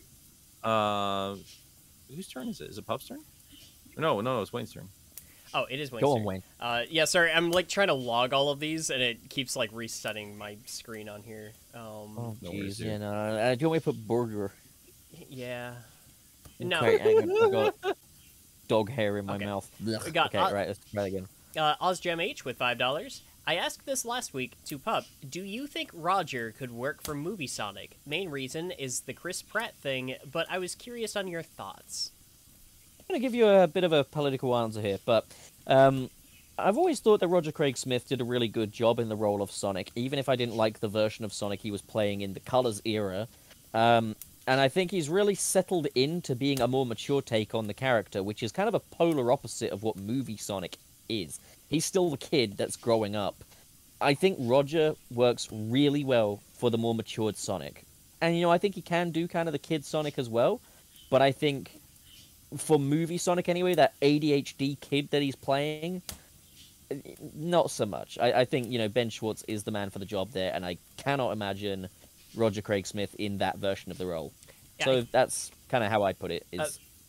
C: Uh, whose turn is it? Is it Pup's turn? No, no, no, it's Wayne's turn.
B: Oh, it is Wayne's
D: Go on,
B: turn.
D: Wayne.
B: Uh, yeah, sorry, I'm like trying to log all of these, and it keeps like resetting my screen on here. Um,
D: Oh,
C: No
D: jeez. Yeah, no. Uh, do you want me to put burger?
B: yeah. No.
D: Okay, hang I've got dog hair in my
B: Okay.
D: mouth.
B: We got-
D: okay,
B: uh,
D: right, let's try again.
B: Uh, OzGem H with five dollars. I asked this last week to Pup. Do you think Roger could work for Movie Sonic? Main reason is the Chris Pratt thing, but I was curious on your thoughts.
D: I'm going to give you a bit of a political answer here, but um, I've always thought that Roger Craig Smith did a really good job in the role of Sonic, even if I didn't like the version of Sonic he was playing in the Colors era. Um, and I think he's really settled into being a more mature take on the character, which is kind of a polar opposite of what movie Sonic is. He's still the kid that's growing up. I think Roger works really well for the more matured Sonic. And, you know, I think he can do kind of the kid Sonic as well, but I think for movie Sonic anyway, that ADHD kid that he's playing, not so much. I, I think you know Ben Schwartz is the man for the job there, and I cannot imagine Roger Craig Smith in that version of the role.
B: Yeah,
D: so
B: I-
D: that's kind of how I put it. Is
B: Uh,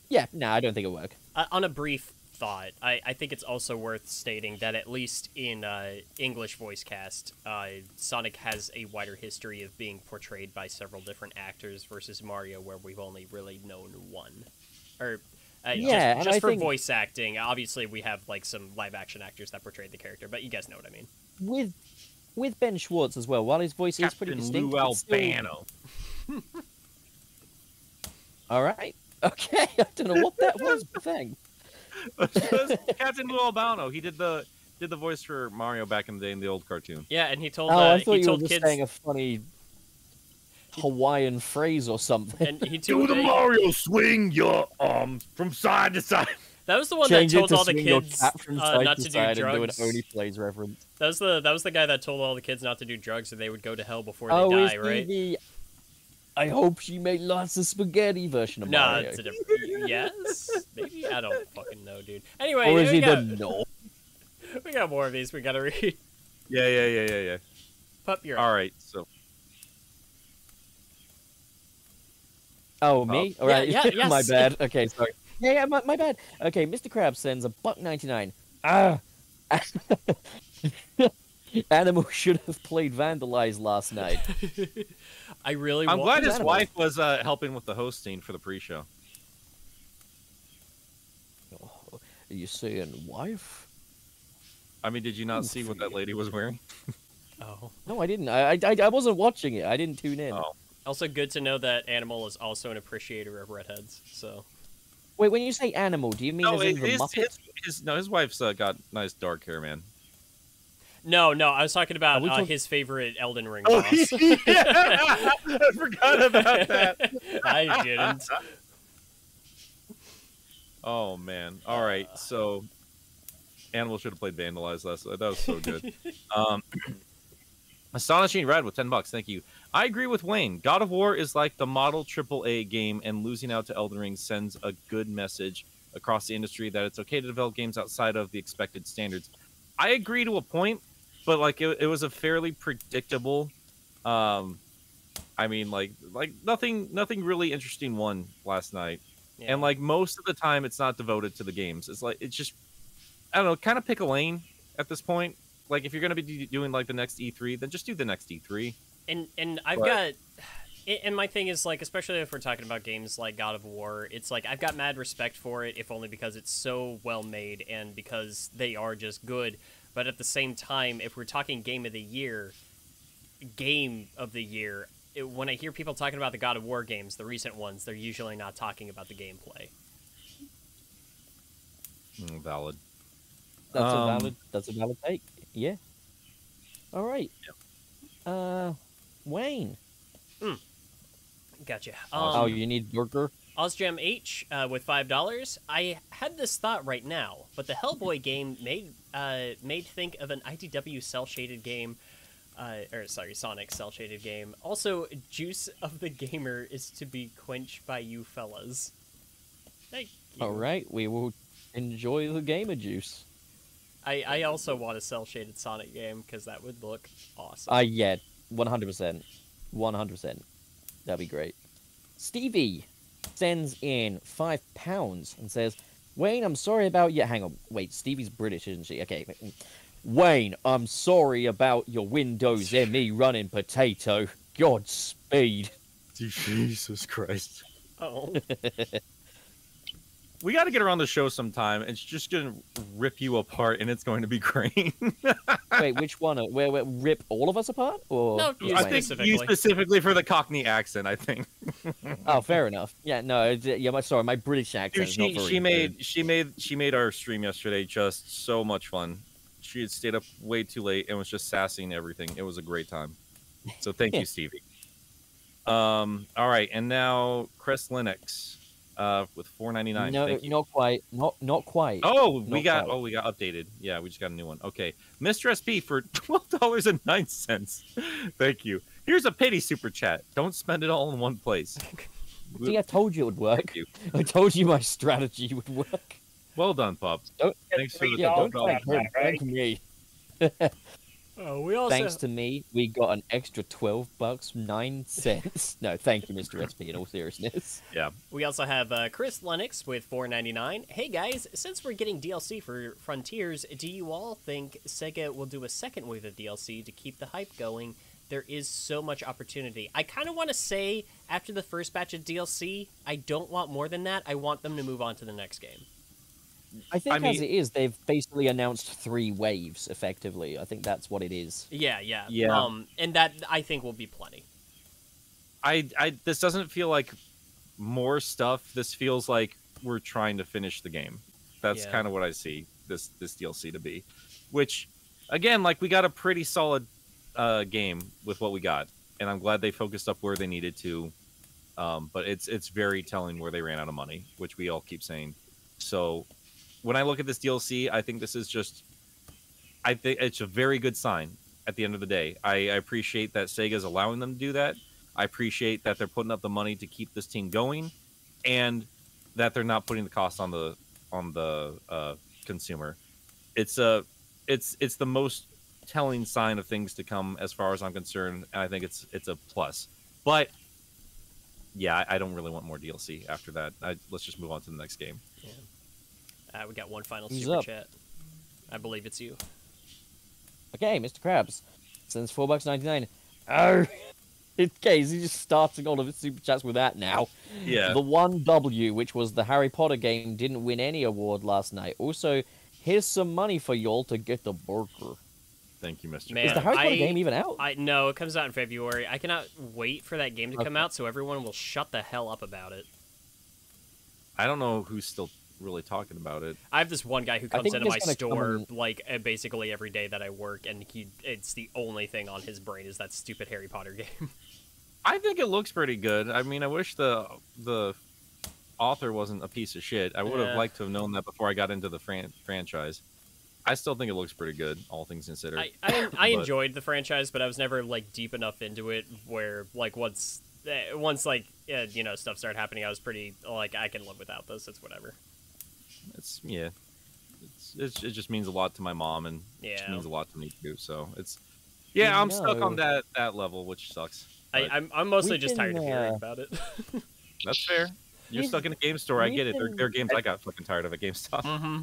D: yeah, no, I don't think it'll work.
B: Uh, on a brief thought, I, I think it's also worth stating that at least in uh, English voice cast, uh, Sonic has a wider history of being portrayed by several different actors versus Mario, where we've only really known one. Or uh,
D: Yeah,
B: just, just for
D: think-
B: voice acting, obviously we have like some live action actors that portrayed the character, but you guys know what I mean.
D: With with Ben Schwartz as well. While his voice is pretty
C: Captain
D: distinct,
C: Lou
D: it's still-
C: Albano.
D: All right. Okay. I don't know what that was, but thanks.
C: Captain Lou Albano. He did the did the voice for Mario back in the day in the old cartoon.
B: Yeah, and he told
D: Oh,
B: uh,
D: I thought
B: he
D: you were just
B: kids
D: saying a funny Hawaiian phrase or something.
B: and he told
C: Mario swing your arms from side to side.
B: that was the one
D: Change
B: that told
D: to
B: all the kids uh, not
D: to
B: to do
D: side and do an
B: drugs.
D: Only Plays reference.
B: That was the that was the guy that told all the kids not to do drugs or they would go to hell before they
D: oh,
B: die,
D: is he
B: right?
D: the I hope she made lots of spaghetti version of
B: No,
D: Mario?
B: it's a different. yes, maybe I don't fucking know, dude. Anyway,
D: or is he
B: got,
D: the no?
B: we got more of these. We gotta read.
C: Yeah, yeah, yeah, yeah, yeah.
B: Pup, you're
C: All
B: up.
C: right, so
D: Oh, me?
C: Oh.
D: All right.
B: Yeah, yeah,
D: my bad. Okay, sorry. Yeah, yeah, my, my bad. Okay, Mr. Krabs sends a buck ninety nine. Ah. Animal should have played Vandalize last night.
B: I really.
C: I'm glad his
D: Animal.
C: wife was uh, helping with the hosting for the pre-show.
D: Are you saying wife?
C: I mean, did you not
D: Ooh,
C: see what that lady was wearing?
B: Oh,
D: No, I didn't. I, I, I wasn't watching it. I didn't tune in.
C: Oh.
B: Also good to know that Animal is also an appreciator of redheads. So
D: Wait, when you say animal, do you mean
C: No,
D: as in the
C: his,
D: Muppet?
C: his, his, no, his wife's uh, got nice dark hair, man.
B: no, no, I was talking about uh,
D: talk-
B: his favorite Elden Ring
C: Oh,
B: boss.
C: yeah, I forgot about that.
B: I didn't.
C: Oh man! All right, so Animal should have played Vandalize last. That was so good. um, Astonishing Red with ten bucks. Thank you. I agree with Wayne. God of War is like the model AAA game, and losing out to Elden Ring sends a good message across the industry that it's okay to develop games outside of the expected standards. I agree to a point, but like it, it was a fairly predictable. Um, I mean, like like nothing nothing really interesting won last night
B: Yeah.
C: and like most of the time it's not devoted to the games it's like it's just i don't know kind of pick a lane at this point like if you're going to be doing like the next e3 then just do the next E e3
B: and and I've
C: But-
B: got and- and my thing is like especially if we're talking about games like God of War it's like I've got mad respect for it if only because it's so well made and because they are just good but at the same time if we're talking game of the year game of the year it, when I hear people talking about the God of War games the recent ones they're usually not talking about the gameplay
C: Mm, valid
D: That's
C: Um,
D: a valid. That's a valid take. Yeah. All right. Uh, Wayne.
B: gotcha
C: Awesome.
D: oh,
B: um,
D: you need burger.
B: Ozgem H uh, with five dollars. I had this thought right now, but the Hellboy game made uh, made think of an IDW cel shaded game, uh, or sorry, Sonic cel shaded game. Also, juice of the gamer is to be quenched by you fellas. Thank you.
D: All right, we will enjoy the gamer juice.
B: I, I also want a cel shaded Sonic game because that would look awesome.
D: Uh, yeah, 100%. 100%. That'd be great. Stevie sends in five pounds and says, Wayne, I'm sorry about your. Hang on. Wait, Stevie's British, isn't she? Okay. Wayne, I'm sorry about your Windows ME running potato. Godspeed.
C: Jesus Christ.
B: oh,
C: We got to get her on the show sometime. It's just going to rip you apart, and it's going to be great.
D: Wait, which one? Where, where rip all of us apart? Or
B: No, you
C: I think
B: specifically.
C: you specifically for the Cockney accent. I think
D: Oh, fair enough. Yeah, no, yeah. My sorry, my British accent
C: Dude,
D: is not
C: she
D: very
C: she
D: good.
C: made she made she made our stream yesterday just so much fun. She had stayed up way too late and was just sassing everything. It was a great time. So thank you, Stevie. Um. All right, and now Chris Lennox, uh, with four ninety nine.
D: No,
C: Thank you.
D: not quite. Not not quite.
C: Oh, we
D: Not
C: got
D: quite.
C: oh we got updated. Yeah, we just got a new one. Okay, Mr. SP for twelve dollars and nine cents. Thank you. Here's a pity super chat. Don't spend it all in one place.
D: See, I told you it would work.
C: Thank you.
D: I told you my strategy would work.
C: Well done, pup.
D: Don't,
C: Thanks for the
D: yeah, don't
C: $12.
D: thank him. Thank me.
B: oh, we also
D: Thanks to me, we got an extra twelve bucks nine cents. no, thank you, Mr. SP. In all seriousness, yeah.
B: We also have uh, Chris Lennox with 4.99. Hey guys, since we're getting DLC for Frontiers, do you all think Sega will do a second wave of DLC to keep the hype going? There is so much opportunity. I kind of want to say after the first batch of DLC, I don't want more than that. I want them to move on to the next game.
D: I think
C: I
D: as
C: mean-
D: it is, they've basically announced three waves. Effectively, I think that's what it is.
B: Yeah, yeah,
C: Yeah.
B: Um, and that I think will be plenty.
C: I, I this doesn't feel like more stuff. This feels like we're trying to finish the game. That's
B: Yeah.
C: kind of what I see this this DLC to be. Which, again, like we got a pretty solid uh, game with what we got, and I'm glad they focused up where they needed to. Um, but it's it's very telling where they ran out of money, which we all keep saying. So, when I look at this DLC, I think this is just, I think it's a very good sign. At the end of the day, I, I appreciate that Sega's allowing them to do that. I appreciate that they're putting up the money to keep this team going, and that they're not putting the cost on the on the uh, consumer. It's a it's it's the most telling sign of things to come as far as I'm concerned, and I think it's it's a plus. But yeah, I, I don't really want more DLC after that. I, let's just move on to the next game.
B: Uh, we got one final
D: Who's
B: super
D: up?
B: chat. I believe it's you.
D: Okay, Mr. Krabs sends four bucks ninety nine. Oh, okay, he's just starting all of his super chats with that now.
C: Yeah,
D: The one W, which was the Harry Potter game, didn't win any award last night. Also, here's some money for y'all to get the burger.
C: thank you, Mr.
B: Man,
D: Is the Harry Potter
B: I-
D: game even out?
B: I no, it comes out in February. I cannot wait for that game to come out so everyone will shut the hell up about it.
C: I don't know who's still really talking about it.
B: I have this one guy who comes into my
D: it's gonna come
B: store
D: in-
B: like uh, basically every day that I work, and he it's the only thing on his brain is that stupid Harry Potter game.
C: I think it looks pretty good. I mean, I wish the the author wasn't a piece of shit. I would have
B: Yeah.
C: liked to have known that before I got into the fran- franchise. I still think it looks pretty good, all things considered.
B: I I, I
C: But-
B: enjoyed the franchise, but I was never like deep enough into it where like once eh, once like uh, you know stuff started happening, I was pretty like I can live without this. It's whatever.
C: It's yeah, it's, it's it just means a lot to my mom, and yeah. it
B: Yeah.
C: means a lot to me too. So it's yeah, I'm stuck on that that level, which sucks.
B: I,
C: but
B: I'm I'm mostly
D: We've
B: just tired
D: been,
B: of hearing
D: uh,
B: about it.
C: that's fair. You're
D: We've-
C: stuck in a game store. I
D: we've
C: get it. They're,
D: been-
C: they're games I got fucking tired of at GameStop.
B: mm-hmm.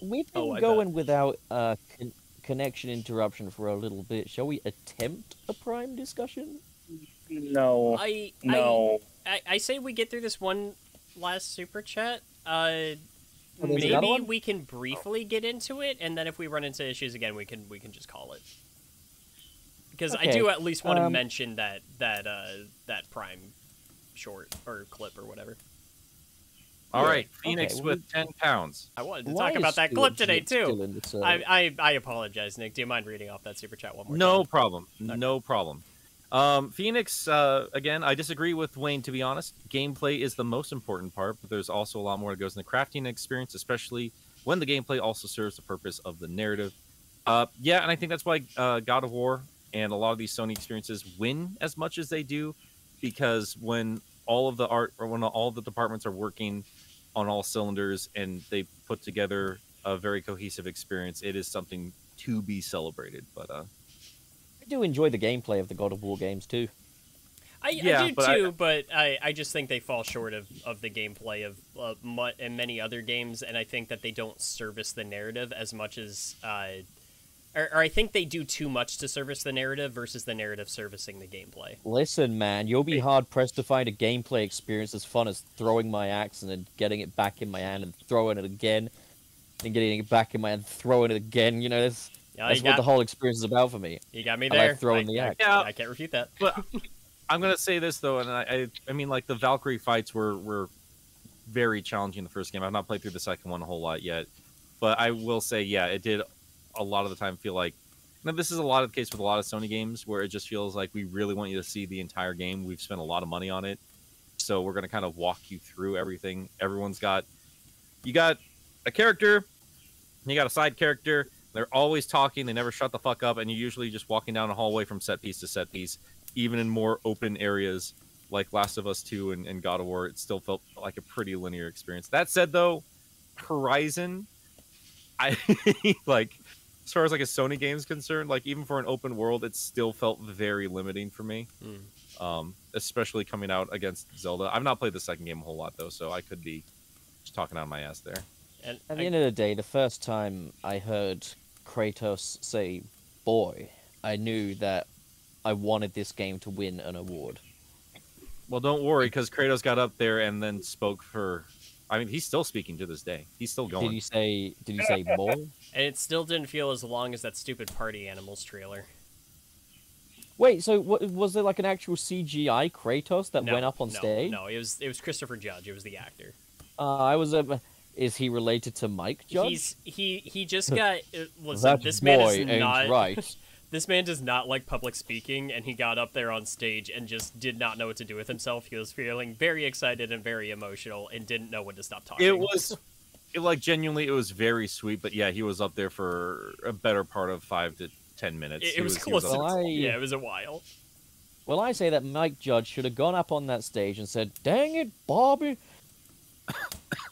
D: We've been
B: Oh, I bet.
D: going without uh, con- connection interruption for a little bit. Shall we attempt a prime discussion?
E: No,
B: I
E: no.
B: I, I I say we get through this one last super chat. Uh,
D: Oh, there's another
B: maybe we can briefly get into it, and then if we run into issues again, we can we can just call it. Because I do at least want to
D: um,
B: mention that that uh that prime short or clip or whatever.
C: All
D: Yeah,
C: right, Phoenix
D: okay,
C: with ten pounds.
B: I wanted to
D: Why
B: talk about that clip today too.
D: in the server?
B: I, I I apologize, Nick. Do you mind reading off that super chat one more time?
C: No
B: time?
C: problem. No problem. Um, Phoenix, uh, again, I disagree with Wayne, to be honest. Gameplay is the most important part, but there's also a lot more that goes in the crafting experience, especially when the gameplay also serves the purpose of the narrative. Uh, yeah, and I think that's why uh, God of War and a lot of these Sony experiences win as much as they do, because when all of the art or when all the departments are working on all cylinders and they put together a very cohesive experience, it is something to be celebrated. But uh,
D: do enjoy the gameplay of the God of War games too.
B: I,
C: Yeah,
B: I do
C: but I-
B: too, but I, I just think they fall short of, of the gameplay of uh, mu- and many other games, and I think that they don't service the narrative as much as, uh, or, or I think they do too much to service the narrative versus the narrative servicing the gameplay.
D: Listen, man, you'll be hard pressed to find a gameplay experience as fun as throwing my axe and then getting it back in my hand and throwing it again, and getting it back in my hand, throwing it again. You know, that's
B: Yeah,
D: that's what
B: got,
D: the whole experience is about for me.
B: you got me
D: I like
B: there.
D: throwing
B: I,
D: the axe.
C: Yeah.
B: I can't refute that.
C: but I'm gonna say this though, and I, I, I mean, like the Valkyrie fights were were very challenging the first game. I've not played through the second one a whole lot yet, but I will say, yeah, it did a lot of the time feel like. Now, this is a lot of the case with a lot of Sony games where it just feels like we really want you to see the entire game. We've spent a lot of money on it, so we're gonna kind of walk you through everything. Everyone's got, you got a character, you got a side character. They're always talking. They never shut the fuck up, and you're usually just walking down a hallway from set piece to set piece even in more open areas like Last of Us 2 and, and God of War, it still felt like a pretty linear experience. That said, though, Horizon, I like as far as like a Sony game is concerned, like even for an open world, it still felt very limiting for me.
B: Mm.
C: Um, especially coming out against Zelda. I've not played the second game a whole lot though, so I could be just talking out of my ass there.
B: And
D: At
B: I-
D: the end of the day, the first time I heard Kratos say "boy," I knew that I wanted this game to win an award.
C: Well, don't worry, because Kratos got up there and then spoke for. I mean, he's still speaking to this day. He's still going.
D: Did you say? Did you say more?
B: and it still didn't feel as long as that stupid Party Animals trailer.
D: Wait, so what, was there like an actual CGI Kratos that
B: No,
D: went up on
B: no,
D: stage?
B: No, it was it was Christopher Judge. It was the actor.
D: Uh, I was. Uh, is he related to Mike Judge?
B: He's he he just got uh, listen.
D: that
B: this man is
D: ain't
B: not
D: right.
B: This man does not like public speaking, and he got up there on stage and just did not know what to do with himself. He was feeling very excited and very emotional, and didn't know when to stop talking.
C: It was, it, like genuinely, it was very sweet. But yeah, he was up there for a better part of five to ten minutes.
B: It, it was,
C: he
B: close.
C: up
D: Well, I-
B: yeah, it was a while.
D: Well, I say that Mike Judge should have gone up on that stage and said, "Dang it, Bobby!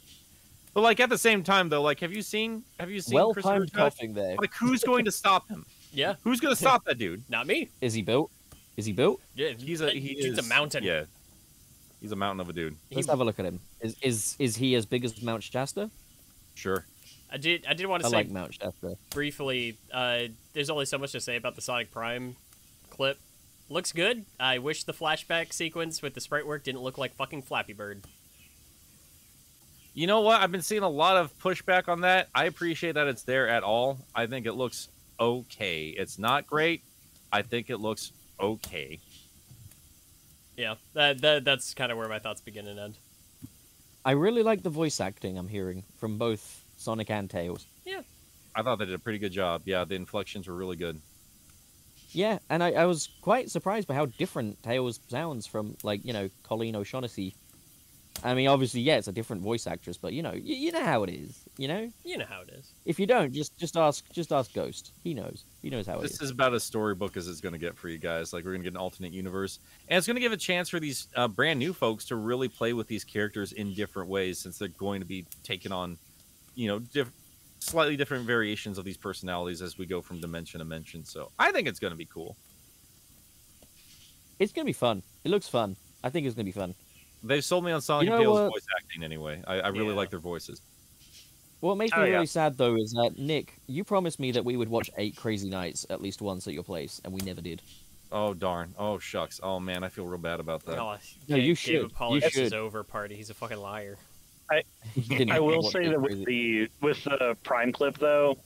C: But like at the same time, though, like have you seen have you seen
D: Well
C: Christopher
D: timed
C: Judge?
D: coughing there.
C: Like who's going to stop him?
B: Yeah,
C: Who's going to stop that dude?
B: not me.
D: Is he built? Is he built?
B: Yeah,
C: He's a he
B: he's
C: is
B: a mountain.
C: Yeah, he's a mountain of a dude.
D: Let's have a look at him. Is is is he as big as Mount Shasta?
C: Sure.
B: I did. I did want to
D: I
B: say
D: like Mount Shasta.
B: briefly. Uh, there's only so much to say about the Sonic Prime clip. Looks good. I wish the flashback sequence with the sprite work didn't look like fucking Flappy Bird.
C: You know what? I've been seeing a lot of pushback on that. I appreciate that it's there at all. I think it looks okay. It's not great. I think it looks okay.
B: Yeah, that, that that's kind of where my thoughts begin and end.
D: I really like the voice acting I'm hearing from both Sonic and Tails. Yeah.
C: I thought they did a pretty good job. Yeah, the inflections were really good.
D: Yeah, and I, I was quite surprised by how different Tails sounds from, like, you know, Colleen O'Shaughnessy. I mean, obviously, yeah, it's a different voice actress, but you know, you, you know how it is. You know,
B: You know how it is.
D: if you don't, just just ask just ask Ghost. He knows. He knows how it is.
C: This
D: is.
C: is about as storybook as it's going to get for you guys. Like we're going to get an alternate universe, and it's going to give a chance for these uh, brand new folks to really play with these characters in different ways, since they're going to be taking on, you know, diff- slightly different variations of these personalities as we go from dimension to dimension. So I think it's going to be cool.
D: It's gonna be fun. It looks fun. I think it's gonna be fun.
C: They've sold me on Sonic
D: You
C: and
D: know
C: Tails
D: what?
C: voice acting anyway. I, I really
B: Yeah.
C: like their voices.
D: What makes
E: Oh,
D: me
E: yeah.
D: really sad though is that Nick, you promised me that we would watch Eight Crazy Nights at least once at your place, and we never did.
C: Oh darn! Oh shucks! Oh man, I feel real bad about that.
B: Oh,
D: No,
B: Ga-
D: you
B: Gabe
D: should. You
B: apologizes
D: should.
B: over party. He's a fucking liar.
D: You didn't
E: I will say that with the with the Prime clip though,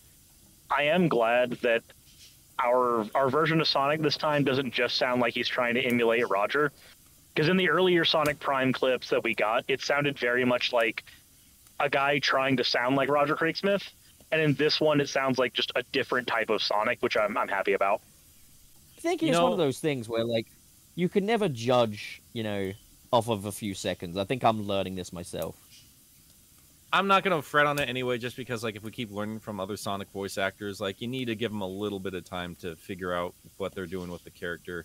E: I am glad that our our version of Sonic this time doesn't just sound like he's trying to emulate Roger. Because in the earlier Sonic Prime clips that we got, it sounded very much like a guy trying to sound like Roger Craig Smith. And in this one, it sounds like just a different type of Sonic, which I'm, I'm happy about.
D: I think
C: You
D: it's one of those things where like you can never judge, you know, off of a few seconds. I think I'm learning this myself.
C: I'm not gonna fret on it anyway, just because like if we keep learning from other Sonic voice actors, like you need to give them a little bit of time to figure out what they're doing with the character.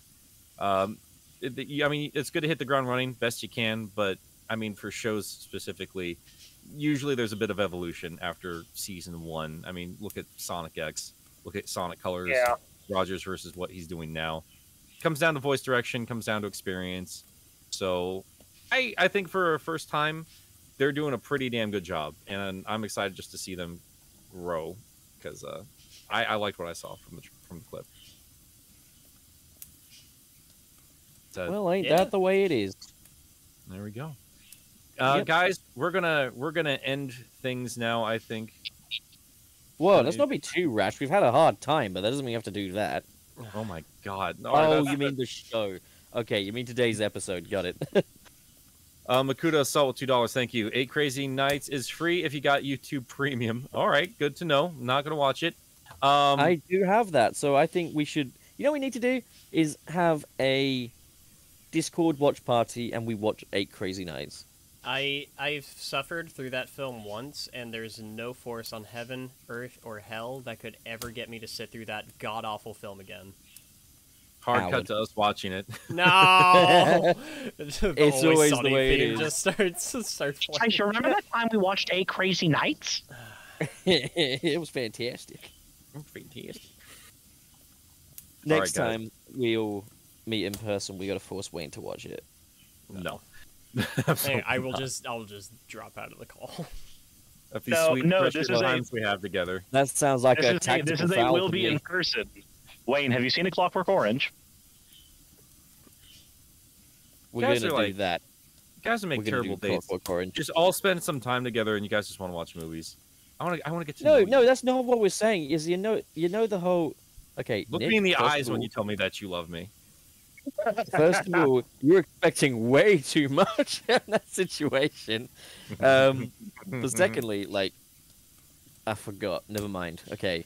C: Um, it, the- I mean, it's good to hit the ground running best you can, but I mean, for shows specifically, usually there's a bit of evolution after season one. I mean, look at Sonic X, look at Sonic Colors,
E: Yeah.
C: Rogers versus what he's doing now. Comes down to voice direction, comes down to experience. So, I I think for a first time, they're doing a pretty damn good job, and I'm excited just to see them grow because uh, I, I liked what I saw from the from the clip. So,
D: Well, ain't
B: Yeah.
D: that the way it is?
C: there we go. Uh,
D: Yep.
C: Guys, we're gonna we're gonna end things now. I think.
D: Whoa, let's not be too rash. We've had a hard time, but that doesn't mean you have to do that.
C: Oh my god! No,
D: oh, you mean the show? Okay, you mean today's episode. Got it.
C: Uh, Makuta Assault with two dollars. Thank you. Eight Crazy Nights is free if you got YouTube Premium. All right, good to know. Not gonna watch it. Um,
D: I do have that, so I think we should. You know, what we need to do is have a Discord watch party, and we watch Eight Crazy Nights.
B: I I've suffered through that film once, and there's no force on heaven, earth, or hell that could ever get me to sit through that god awful film again.
C: hard
D: Howard.
C: cut to us watching it.
B: No,
D: It's always the way it
B: theme
D: is.
B: Just starts starts playing.
E: Guys, you remember that time we watched Eight Crazy Nights?
D: it was fantastic.
C: Fantastic.
D: Next
C: guys.
D: time we'll meet in person, we gotta force Wayne to watch it.
C: No.
B: Hey, I will just I'll just drop out of the call.
C: Of these
E: No,
C: sweet
E: no, this is a-
C: times we have together.
D: That sounds like
E: This
D: a
E: is a,
D: tactical
E: This is a will be
D: me.
E: in person. Wayne, have you seen A Clockwork Orange?
D: We're
C: Guys
D: gonna do
C: like
D: that.
C: Guys
D: We're
C: make
D: gonna
C: terrible
D: do
C: dates.
D: Clockwork Orange.
C: Just all spend some time together, and you guys just want to watch movies. I want to. I want to get to
D: No,
C: know
D: no,
C: you.
D: that's not what we're saying. Is you know, you know the whole. Okay,
C: Look
D: Nick,
C: me in the eyes
D: of
C: when you tell me that you love me.
D: First of all, you're expecting way too much in that situation. Um, but secondly, like, I forgot. Never mind. Okay,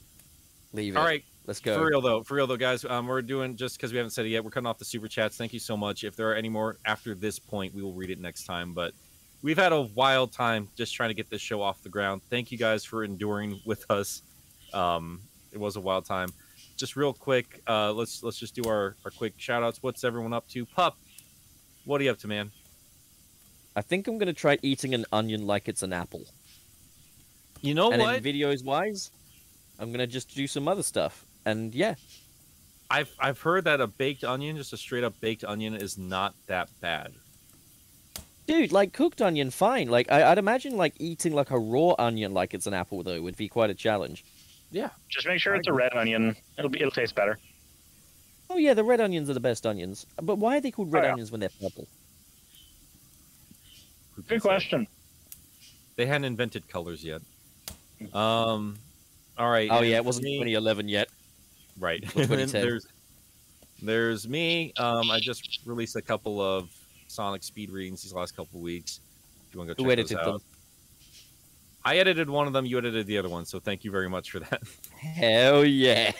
D: leave it.
C: All right,
D: let's go.
C: For real though, for real though, guys, um, we're doing just because we haven't said it yet. We're cutting off the super chats. Thank you so much. If there are any more after this point, we will read it next time. But we've had a wild time just trying to get this show off the ground. Thank you guys for enduring with us. Um, it was a wild time. Just real quick, uh, let's let's just do our our quick shout outs. What's everyone up to? Pup, what are you up to, man?
D: I think I'm gonna try eating an onion like it's an apple.
C: You know
D: and
C: what?
D: in videos wise, I'm gonna just do some other stuff. And yeah,
C: I've I've heard that a baked onion, just a straight up baked onion, is not that bad.
D: dude, like cooked onion, fine. Like I, I'd imagine like eating like a raw onion like it's an apple though would be quite a challenge.
C: Yeah,
E: Just make sure
C: I
E: it's a red onion. It'll be it'll taste better.
D: Oh yeah, the red onions are the best onions. But why are they called red
E: Oh, yeah.
D: onions when they're purple?
E: Good question.
C: They hadn't invented colors yet. Um, all right.
D: Oh yeah, it wasn't
C: me-
D: 2011 yet.
C: Right.
D: Or
C: And then
D: 2010.
C: there's there's me. Um, I just released a couple of Sonic speed readings these last couple weeks. If you want to go
D: Who
C: check
D: edited
C: those
D: them?
C: Out. I edited one of them. You edited the other one. So thank you very much for that.
D: Hell yeah.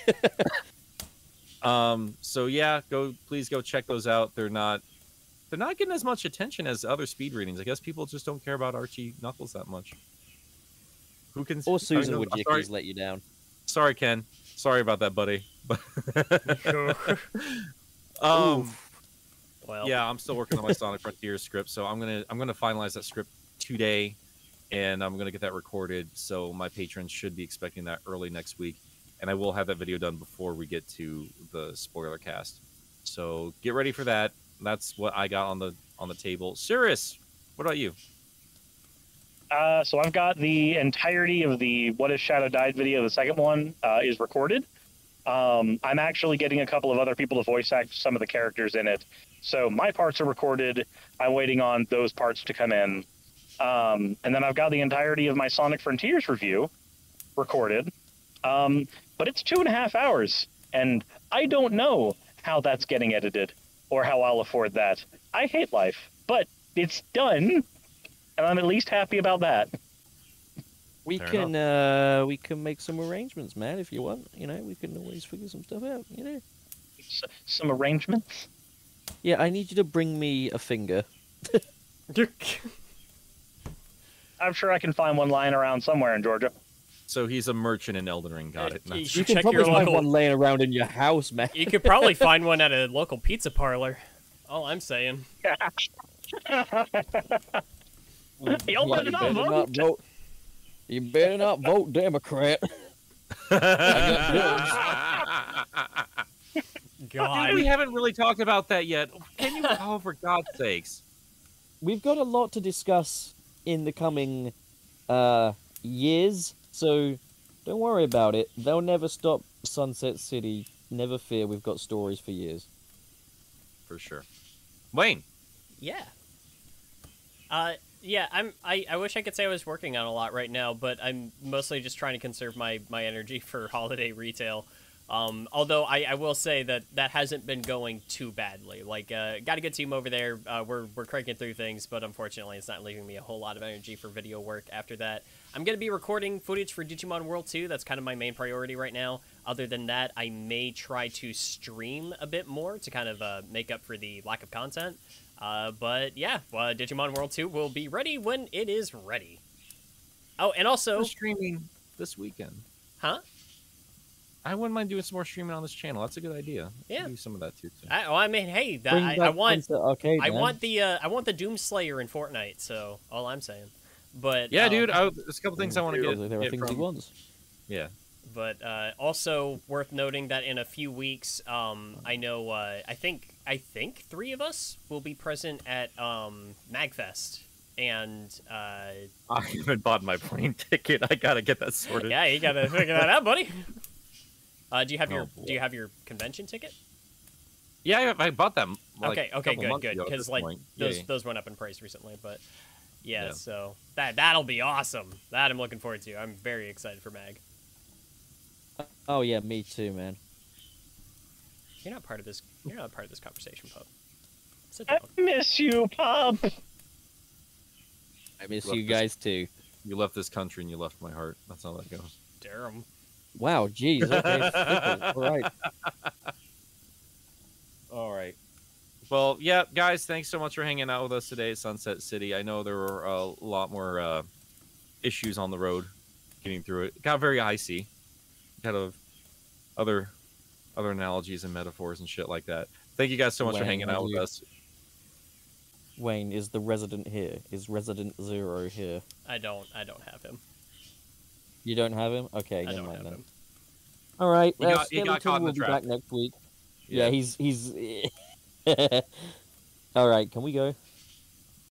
C: Um, so yeah, go please go check those out. They're not they're not getting as much attention as other speed readings. I guess people just don't care about Archie Knuckles that much. Who can
D: or Susan
C: know-
D: would
C: I'm
D: let you down.
C: sorry, Ken. Sorry about that, buddy. um,
B: Well,
C: yeah, I'm still working on my Sonic Frontier script, so I'm gonna I'm gonna finalize that script today, and I'm gonna get that recorded. So my patrons should be expecting that early next week, and I will have that video done before we get to the spoiler cast. So get ready for that. That's what I got on the on the table. Cyrus, what about you?
E: Uh, so I've got the entirety of the "What If Shadow Died" video. The second one uh, is recorded. Um, I'm actually getting a couple of other people to voice act some of the characters in it. So my parts are recorded. I'm waiting on those parts to come in. Um, and then I've got the entirety of my Sonic Frontiers review recorded. Um, but it's two and a half hours, and I don't know how that's getting edited or how I'll afford that. I hate life, but it's done, and I'm at least happy about that.
D: We
C: Fair
D: can uh we can make some arrangements, man, if you want. You know, we can always figure some stuff out, you know.
E: S- some arrangements.
D: Yeah, I need you to bring me a finger.
E: I'm sure I can find one lying around somewhere in Georgia.
C: So he's a merchant in Elden Ring. Got it.
B: You
C: Nice.
D: You can
B: check
D: probably
B: your
D: find
B: local.
D: one laying around in your house, man.
B: You could probably find one at a local pizza parlor. All I'm saying.
E: Y'all
D: Yeah,
E: better
D: you
E: not
D: better
E: vote.
D: not vote. You better not vote Democrat.
B: God.
C: we haven't really talked about that yet. Can you? Oh, for God's sakes!
D: We've got a lot to discuss in the coming uh, years, so don't worry about it. They'll never stop Sunset City. Never fear, we've got stories for years.
C: For sure. Wayne,
B: Yeah. Uh, yeah. I'm. I, I wish I could say I was working on a lot right now, but I'm mostly just trying to conserve my my energy for holiday retail. Um, although I, I will say that that hasn't been going too badly. Like, uh, got a good team over there. Uh, we're we're cranking through things, but unfortunately, it's not leaving me a whole lot of energy for video work after that. I'm gonna be recording footage for Digimon World 2. That's kind of my main priority right now. Other than that, I may try to stream a bit more to kind of uh, make up for the lack of content. Uh, but yeah, uh, Digimon World 2 will be ready when it is ready. Oh, and also,
C: we're streaming this weekend.
B: huh?
C: I wouldn't mind doing some more streaming on this channel. That's a good idea.
B: Yeah.
C: do some of that too. too.
B: I, oh, I mean, hey, that,
D: Bring
B: I, I want,
D: Sunset Arcade,
B: I
D: man.
B: want the, uh, I want the Doomslayer in Fortnite. So all I'm saying. But
C: Yeah,
B: um,
C: dude. I, there's a couple things I want to
D: There
C: get.
D: are
C: get
D: things he
C: from-
D: wants.
C: Yeah.
B: But uh, also worth noting that in a few weeks, um, I know, uh, I think, I think three of us will be present at um, Magfest, and uh,
C: I haven't bought my plane ticket. I gotta get that sorted.
B: yeah, you gotta figure that out, buddy. Uh, do you have your
C: Oh, boy.
B: Do you have your convention ticket?
C: Yeah, I I bought them. Like,
B: okay, okay, good, good. Because like
C: point.
B: Those
C: yeah.
B: those went up in price recently, but yeah,
C: Yeah.
B: so that that'll be awesome. That I'm looking forward to. I'm very excited for Mag.
D: Oh yeah, me too, man.
B: You're not part of this. You're not part of this conversation, pup. Sit down.
E: I miss you, Pop.
D: I miss
C: Left
D: you
C: this-
D: guys too.
C: You left this country and you left my heart. That's how that goes.
B: Durham.
D: Wow, jeez. Okay, all right.
C: All right. Well, yeah, guys, thanks so much for hanging out with us today at Sunset City. I know there were a lot more uh, issues on the road getting through it. It got very icy. Kind of other other analogies and metaphors and shit like that. Thank you guys so much for hanging out with
D: you-
C: us.
D: Wayne is the resident here. Is resident zero here?
B: I don't. I don't have him.
D: You don't have him? Okay,
B: I
D: never
B: don't
D: mind
B: have
D: then.
B: him.
D: All right.
C: He
D: uh,
C: got- he got
D: Skeleton
C: caught in
D: will
C: the
D: be back next week. Yeah, he's he's. All right, can we go?